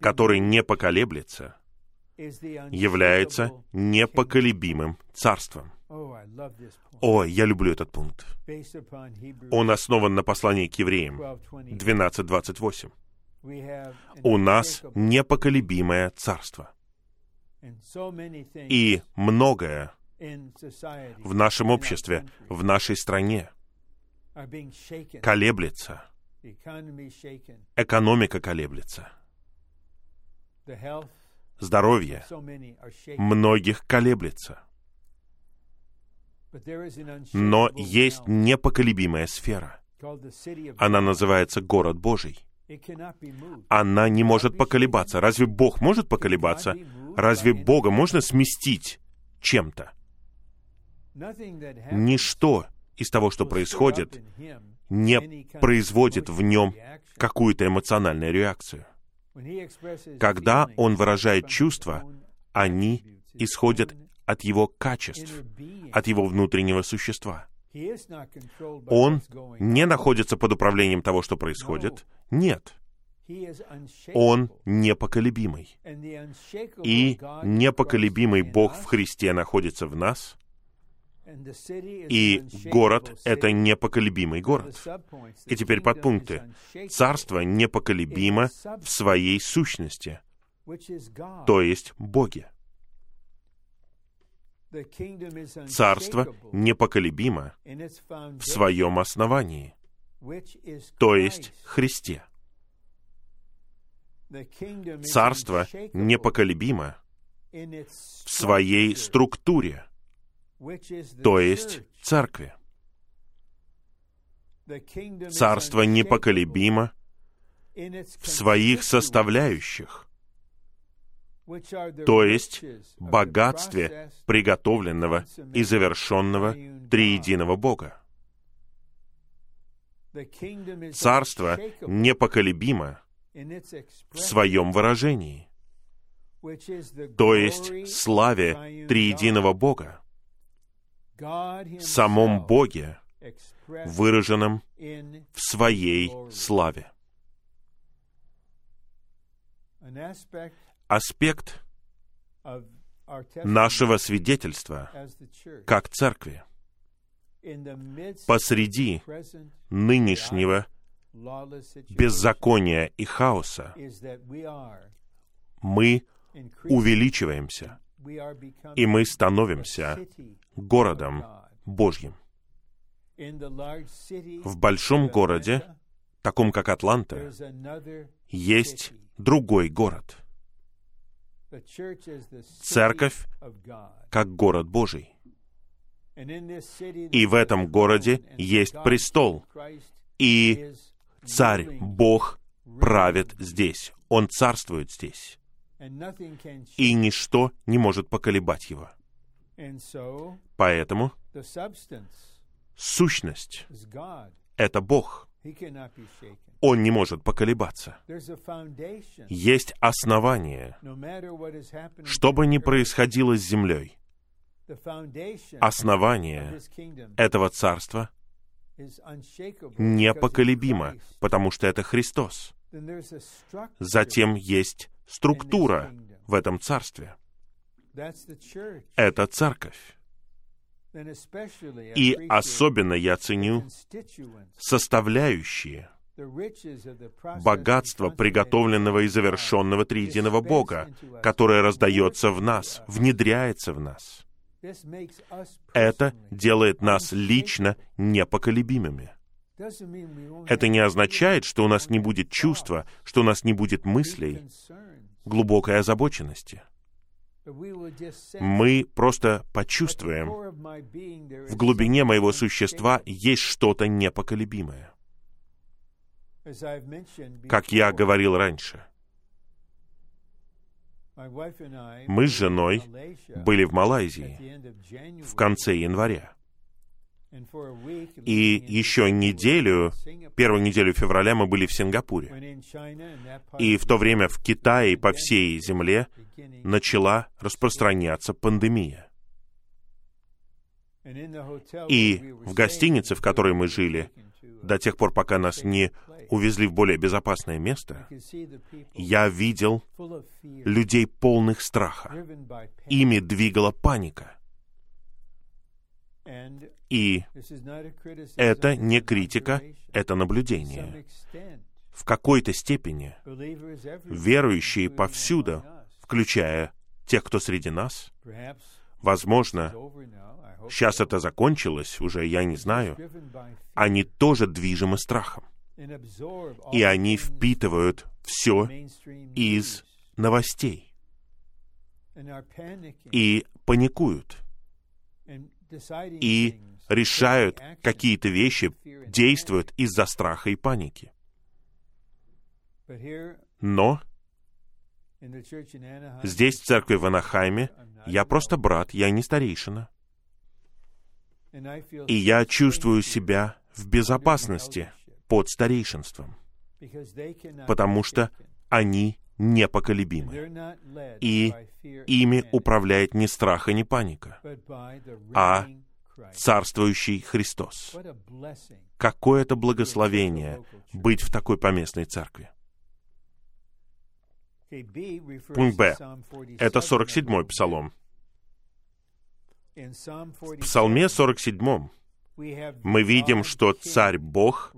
который не поколеблется, является непоколебимым царством. О, я люблю этот пункт. Он основан на послании к евреям 12.28. У нас непоколебимое царство. И многое в нашем обществе, в нашей стране колеблется. Экономика колеблется. Здоровье многих колеблется. Но есть непоколебимая сфера. Она называется город Божий. Она не может поколебаться. Разве Бог может поколебаться? Разве Бога можно сместить чем-то? Ничто из того, что происходит, не производит в нем какую-то эмоциональную реакцию. Когда он выражает чувства, они исходят от его качеств, от его внутреннего существа. Он не находится под управлением того, что происходит. Нет. Он непоколебимый. И непоколебимый Бог в Христе находится в нас, и город — это непоколебимый город. И теперь подпункты. Царство непоколебимо в своей сущности, то есть Боге. Царство непоколебимо в своем основании, то есть Христе. Царство непоколебимо в своей структуре, то есть церкви. Царство непоколебимо в своих составляющих, то есть богатстве приготовленного и завершенного триединого Бога. Царство непоколебимо в своем выражении, то есть славе триединого Бога, самом Боге, выраженном в Своей славе. Аспект нашего свидетельства как церкви. Посреди нынешнего беззакония и хаоса мы увеличиваемся, и мы становимся городом Божьим. В большом городе, таком как Атланта, есть другой город. Церковь как город Божий. И в этом городе есть престол. И царь Бог правит здесь. Он царствует здесь. И ничто не может поколебать его. Поэтому сущность — это Бог. Он не может поколебаться. Есть основание, что бы ни происходило с землей. Основание этого царства непоколебимо, потому что это Христос. Затем есть структура в этом царстве. Это церковь. И особенно я ценю составляющие богатство приготовленного и завершенного триединого Бога, которое раздается в нас, внедряется в нас. Это делает нас лично непоколебимыми. Это не означает, что у нас не будет чувства, что у нас не будет мыслей, глубокой озабоченности. Мы просто почувствуем, в глубине моего существа есть что-то непоколебимое. Как я говорил раньше, мы с женой были в Малайзии в конце января. И еще неделю, первую неделю февраля мы были в Сингапуре. И в то время в Китае по всей земле начала распространяться пандемия. И в гостинице, в которой мы жили, до тех пор, пока нас не увезли в более безопасное место, я видел людей полных страха. Ими двигала паника. И это не критика, это наблюдение. В какой-то степени верующие повсюду, включая тех, кто среди нас, возможно, сейчас это закончилось, уже я не знаю, они тоже движимы страхом. И они впитывают все из новостей. И паникуют. И решают какие-то вещи, действуют из-за страха и паники. Но здесь, в церкви в Анахайме, я просто брат, я не старейшина. И я чувствую себя в безопасности под старейшинством, потому что они непоколебимы. И ими управляет не страх и не паника, а царствующий Христос. Какое это благословение быть в такой поместной церкви. Пункт Б. Это 47-й псалом. В псалме 47 мы видим, что царь Бог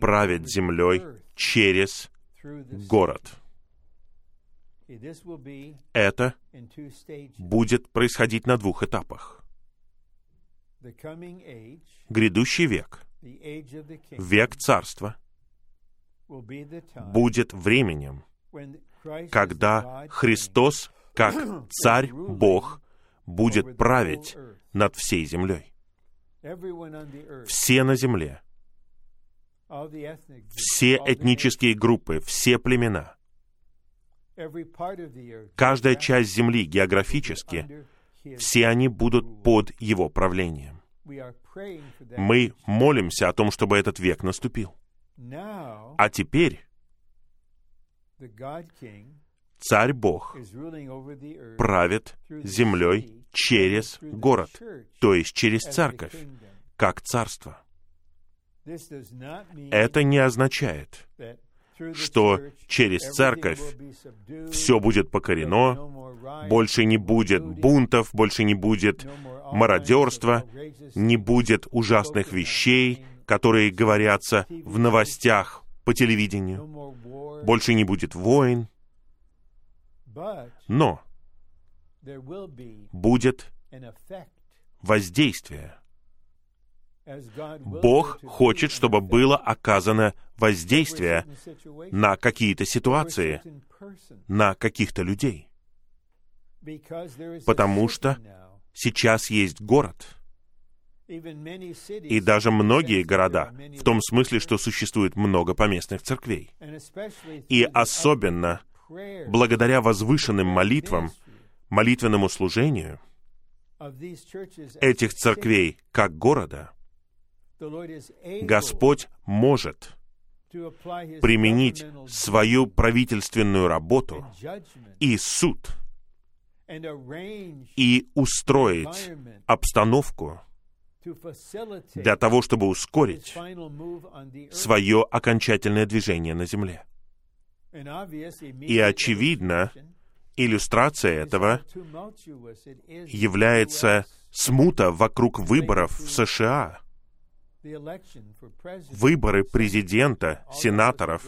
правит землей через город. Это будет происходить на двух этапах. Грядущий век, век царства, будет временем, когда Христос, как царь Бог, будет править над всей землей. Все на земле, все этнические группы, все племена, каждая часть земли географически, все они будут под его правлением. Мы молимся о том, чтобы этот век наступил. А теперь Царь Бог правит землей через город, то есть через церковь, как царство. Это не означает, что через церковь все будет покорено, больше не будет бунтов, больше не будет мародерства, не будет ужасных вещей, которые говорятся в новостях по телевидению, больше не будет войн, но будет воздействие. Бог хочет, чтобы было оказано воздействие на какие-то ситуации, на каких-то людей. Потому что сейчас есть город, и даже многие города, в том смысле, что существует много поместных церквей. И особенно благодаря возвышенным молитвам, молитвенному служению этих церквей как города, Господь может применить свою правительственную работу и суд и устроить обстановку, для того, чтобы ускорить свое окончательное движение на земле. И очевидно, иллюстрация этого является смута вокруг выборов в США. Выборы президента, сенаторов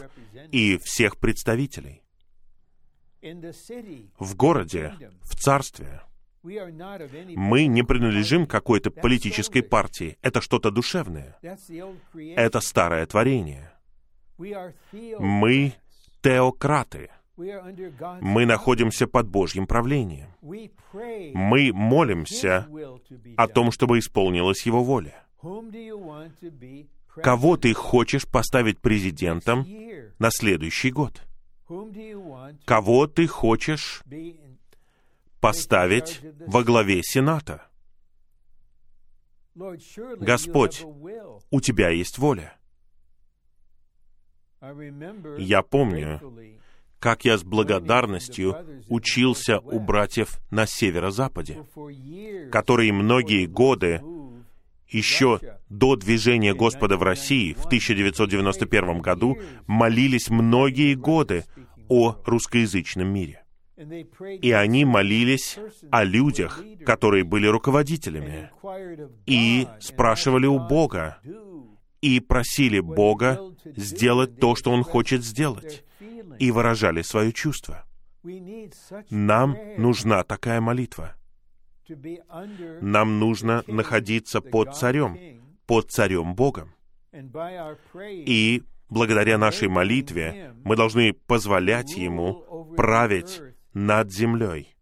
и всех представителей. В городе, в царстве. Мы не принадлежим какой-то политической партии. Это что-то душевное. Это старое творение. Мы теократы. Мы находимся под Божьим правлением. Мы молимся о том, чтобы исполнилась Его воля. Кого ты хочешь поставить президентом на следующий год? Кого ты хочешь поставить во главе Сената? Господь, у Тебя есть воля. Я помню, как я с благодарностью учился у братьев на северо-западе, которые многие годы, еще до движения Господа в России в 1991 году, молились многие годы о русскоязычном мире. И они молились о людях, которые были руководителями, и спрашивали у Бога, и просили Бога сделать то, что Он хочет сделать, и выражали свое чувство. Нам нужна такая молитва. Нам нужно находиться под царем, под царем Богом. И благодаря нашей молитве мы должны позволять Ему править над землей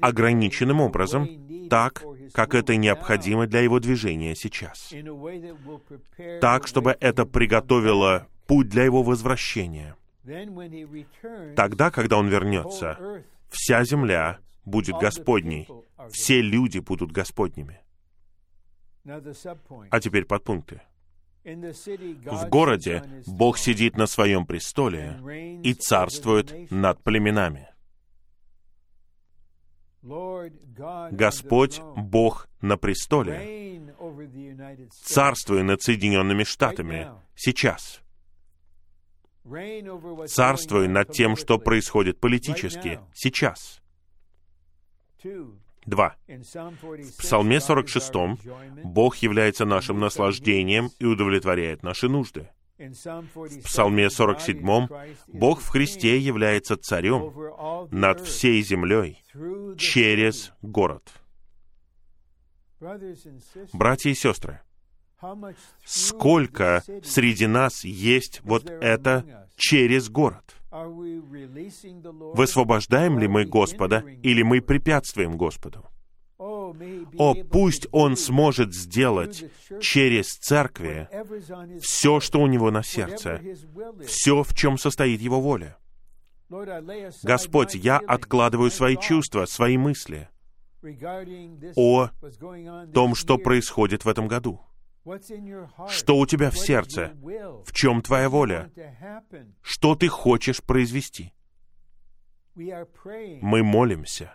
ограниченным образом, так, как это необходимо для его движения сейчас. Так, чтобы это приготовило путь для его возвращения. Тогда, когда он вернется, вся земля будет Господней, все люди будут Господними. А теперь подпункты. В городе Бог сидит на своем престоле и царствует над племенами. Господь Бог на престоле, царствуя над Соединенными Штатами сейчас, царствуя над тем, что происходит политически сейчас. Два. В Псалме 46 Бог является нашим наслаждением и удовлетворяет наши нужды. В Псалме 47 Бог в Христе является царем над всей землей через город. Братья и сестры, сколько среди нас есть вот это через город? Высвобождаем ли мы Господа или мы препятствуем Господу? О, пусть Он сможет сделать через церкви все, что у Него на сердце, все, в чем состоит Его воля. Господь, я откладываю свои чувства, свои мысли о том, что происходит в этом году. Что у тебя в сердце? В чем твоя воля? Что ты хочешь произвести? Мы молимся.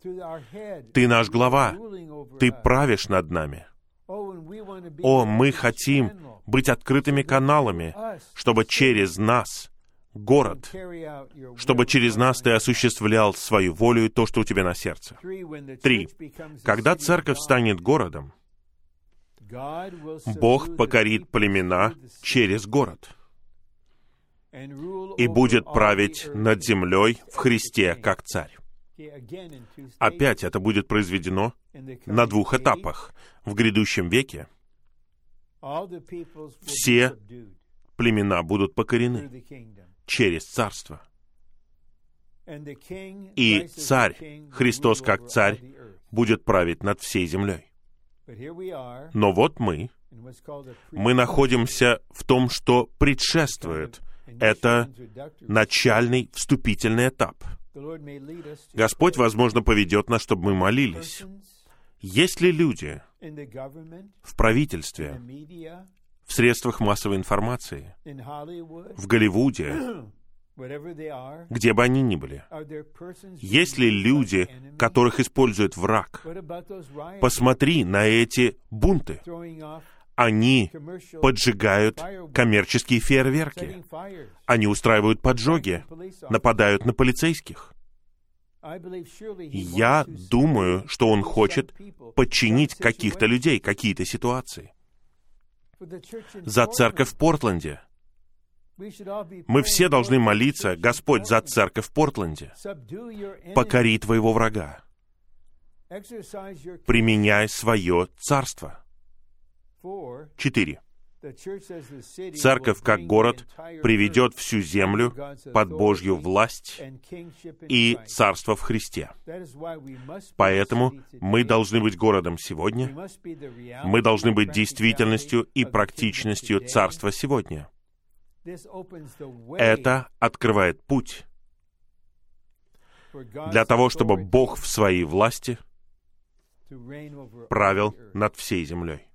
Ты наш глава. Ты правишь над нами. О, мы хотим быть открытыми каналами, чтобы через нас город, чтобы через нас ты осуществлял свою волю и то, что у тебя на сердце. Три. Когда церковь станет городом, Бог покорит племена через город и будет править над землей в Христе как царь. Опять это будет произведено на двух этапах. В грядущем веке все племена будут покорены через царство. И царь, Христос как царь, будет править над всей землей. Но вот мы, мы находимся в том, что предшествует. Это начальный вступительный этап — Господь, возможно, поведет нас, чтобы мы молились. Есть ли люди в правительстве, в средствах массовой информации, в Голливуде, где бы они ни были. Есть ли люди, которых использует враг? Посмотри на эти бунты. Они поджигают коммерческие фейерверки. Они устраивают поджоги, нападают на полицейских. Я думаю, что он хочет подчинить каких-то людей, какие-то ситуации. За церковь в Портленде. Мы все должны молиться, Господь, за церковь в Портленде. Покори твоего врага. Применяй свое царство. Четыре. Церковь, как город, приведет всю землю под Божью власть и царство в Христе. Поэтому мы должны быть городом сегодня, мы должны быть действительностью и практичностью царства сегодня. Это открывает путь для того, чтобы Бог в своей власти правил над всей землей.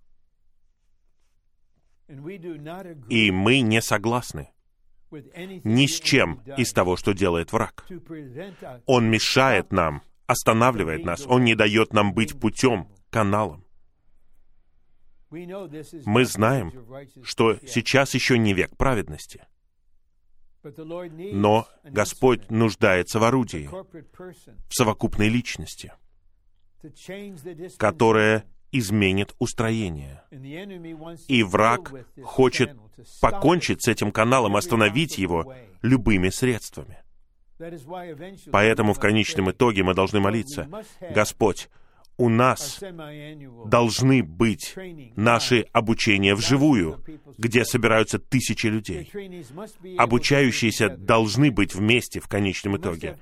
И мы не согласны ни с чем из того, что делает враг. Он мешает нам, останавливает нас, он не дает нам быть путем, каналом. Мы знаем, что сейчас еще не век праведности. Но Господь нуждается в орудии, в совокупной личности, которая изменит устроение. И враг хочет покончить с этим каналом, остановить его любыми средствами. Поэтому в конечном итоге мы должны молиться, Господь, у нас должны быть наши обучения вживую, где собираются тысячи людей. Обучающиеся должны быть вместе в конечном итоге.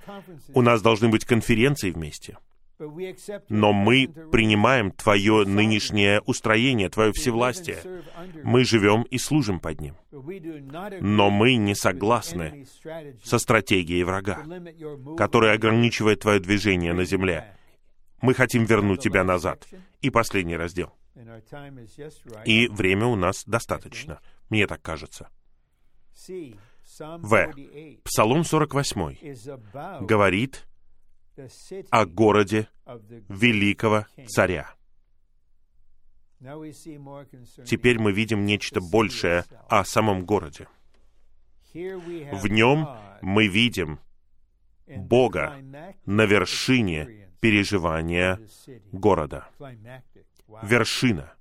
У нас должны быть конференции вместе но мы принимаем Твое нынешнее устроение, Твое всевластие. Мы живем и служим под ним. Но мы не согласны со стратегией врага, которая ограничивает Твое движение на земле. Мы хотим вернуть Тебя назад. И последний раздел. И время у нас достаточно. Мне так кажется. В. Псалом 48 говорит о городе великого царя. Теперь мы видим нечто большее о самом городе. В нем мы видим Бога на вершине переживания города. Вершина.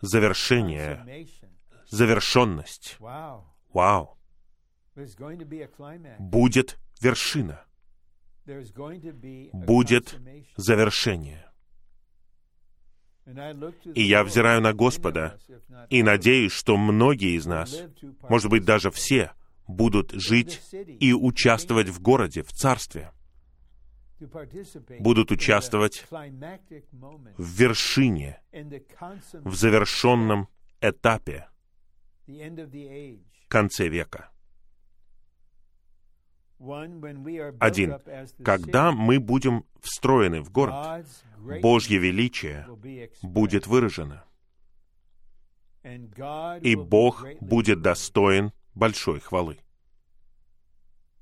Завершение. Завершенность. Вау. Будет вершина будет завершение. И я взираю на Господа и надеюсь, что многие из нас, может быть, даже все, будут жить и участвовать в городе, в царстве, будут участвовать в вершине, в завершенном этапе, конце века. Один. Когда мы будем встроены в город, Божье величие будет выражено. И Бог будет достоин большой хвалы.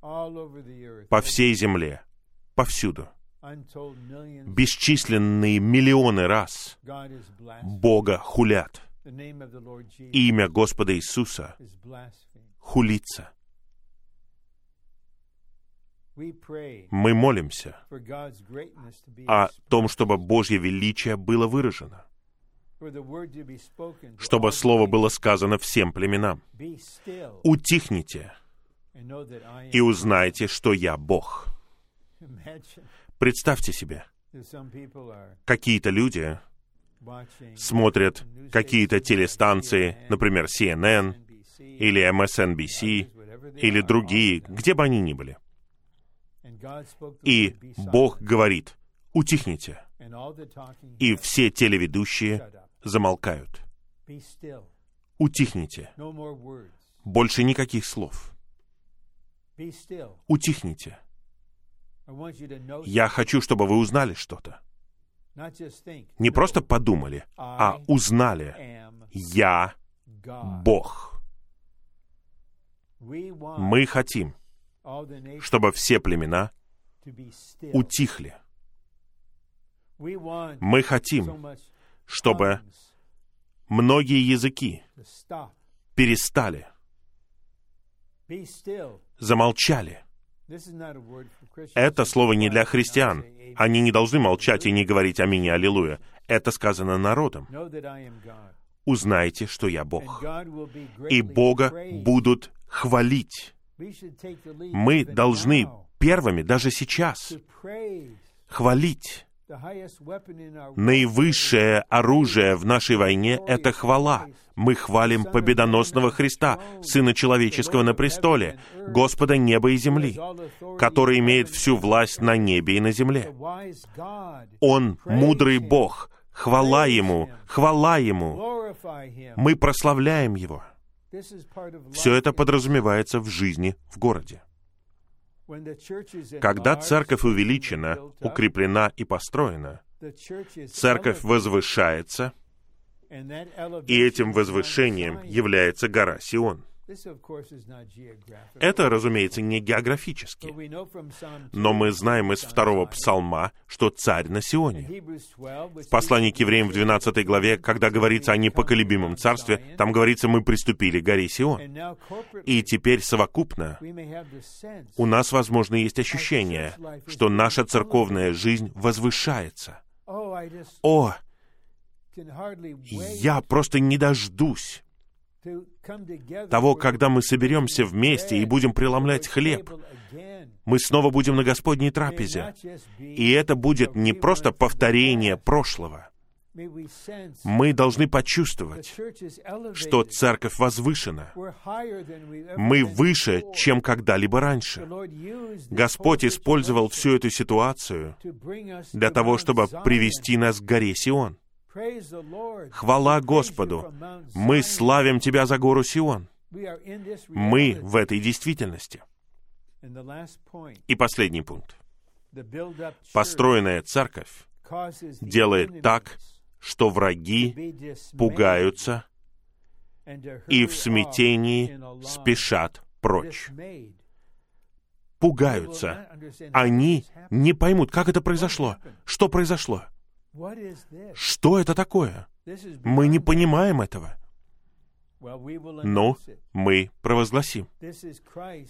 По всей земле, повсюду. Бесчисленные миллионы раз Бога хулят. Имя Господа Иисуса хулится. Мы молимся о том, чтобы Божье величие было выражено, чтобы Слово было сказано всем племенам. Утихните и узнайте, что я Бог. Представьте себе, какие-то люди смотрят какие-то телестанции, например, CNN или MSNBC или другие, где бы они ни были. И Бог говорит, утихните. И все телеведущие замолкают. Утихните. Больше никаких слов. Утихните. Я хочу, чтобы вы узнали что-то. Не просто подумали, а узнали. Я Бог. Мы хотим, чтобы все племена утихли. Мы хотим, чтобы многие языки перестали, замолчали. Это слово не для христиан. Они не должны молчать и не говорить «Аминь» и «Аллилуйя». Это сказано народом. Узнайте, что я Бог. И Бога будут хвалить. Мы должны первыми, даже сейчас, хвалить. Наивысшее оружие в нашей войне — это хвала. Мы хвалим победоносного Христа, Сына Человеческого на престоле, Господа неба и земли, который имеет всю власть на небе и на земле. Он мудрый Бог. Хвала Ему, хвала Ему. Мы прославляем Его. Все это подразумевается в жизни в городе. Когда церковь увеличена, укреплена и построена, церковь возвышается, и этим возвышением является гора Сион. Это, разумеется, не географически. Но мы знаем из второго псалма, что царь на Сионе. В послании к евреям в 12 главе, когда говорится о непоколебимом царстве, там говорится, мы приступили к горе Сион. И теперь совокупно у нас, возможно, есть ощущение, что наша церковная жизнь возвышается. О, я просто не дождусь того, когда мы соберемся вместе и будем преломлять хлеб, мы снова будем на Господней трапезе. И это будет не просто повторение прошлого. Мы должны почувствовать, что церковь возвышена. Мы выше, чем когда-либо раньше. Господь использовал всю эту ситуацию для того, чтобы привести нас к горе Сион. Хвала Господу! Мы славим Тебя за гору Сион. Мы в этой действительности. И последний пункт. Построенная церковь делает так, что враги пугаются и в смятении спешат прочь. Пугаются. Они не поймут, как это произошло, что произошло. Что это такое? Мы не понимаем этого. Но мы провозгласим.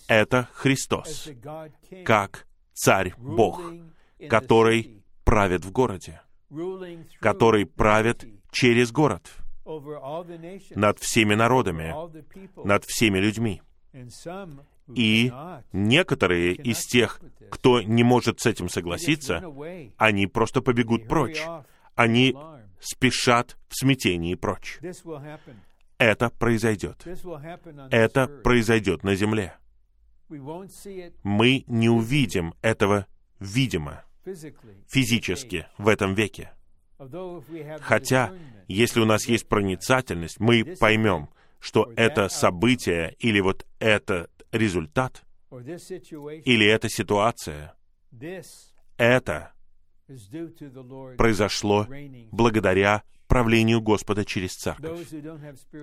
Это Христос, как Царь Бог, который правит в городе, который правит через город, над всеми народами, над всеми людьми. И некоторые из тех, кто не может с этим согласиться, они просто побегут прочь. Они спешат в смятении прочь. Это произойдет. Это произойдет на земле. Мы не увидим этого видимо, физически в этом веке. Хотя, если у нас есть проницательность, мы поймем, что это событие или вот это результат или эта ситуация, это произошло благодаря правлению Господа через церковь.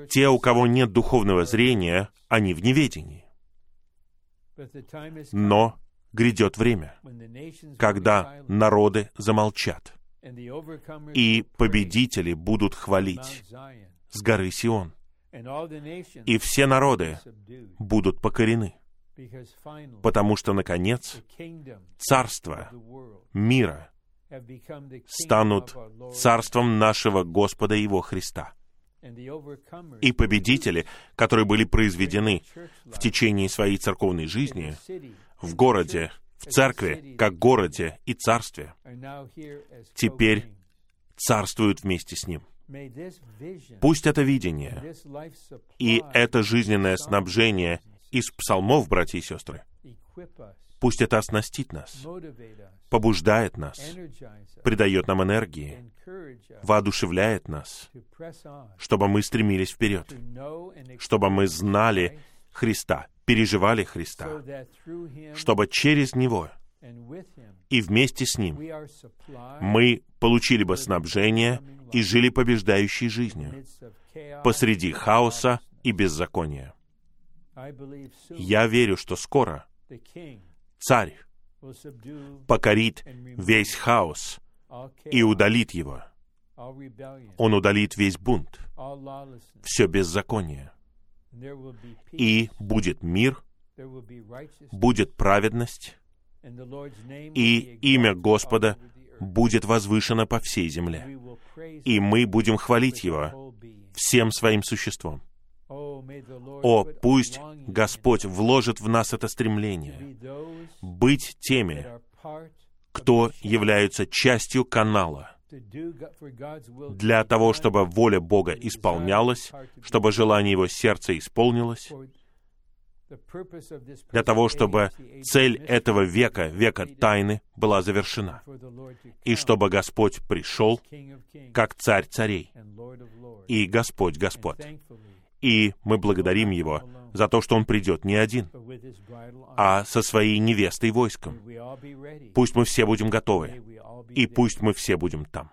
Те, у кого нет духовного зрения, они в неведении. Но грядет время, когда народы замолчат, и победители будут хвалить с горы Сион и все народы будут покорены, потому что, наконец, царство мира станут царством нашего Господа Его Христа. И победители, которые были произведены в течение своей церковной жизни, в городе, в церкви, как городе и царстве, теперь царствуют вместе с Ним. Пусть это видение и это жизненное снабжение из псалмов, братья и сестры, пусть это оснастит нас, побуждает нас, придает нам энергии, воодушевляет нас, чтобы мы стремились вперед, чтобы мы знали Христа, переживали Христа, чтобы через Него и вместе с Ним мы получили бы снабжение и жили побеждающей жизнью посреди хаоса и беззакония. Я верю, что скоро царь покорит весь хаос и удалит его. Он удалит весь бунт, все беззаконие. И будет мир, будет праведность, и имя Господа будет возвышено по всей земле. И мы будем хвалить Его всем своим существом. О, пусть Господь вложит в нас это стремление быть теми, кто являются частью канала для того, чтобы воля Бога исполнялась, чтобы желание Его сердца исполнилось, для того, чтобы цель этого века, века тайны, была завершена, и чтобы Господь пришел как Царь царей и Господь Господь. И мы благодарим Его за то, что Он придет не один, а со своей невестой войском. Пусть мы все будем готовы, и пусть мы все будем там.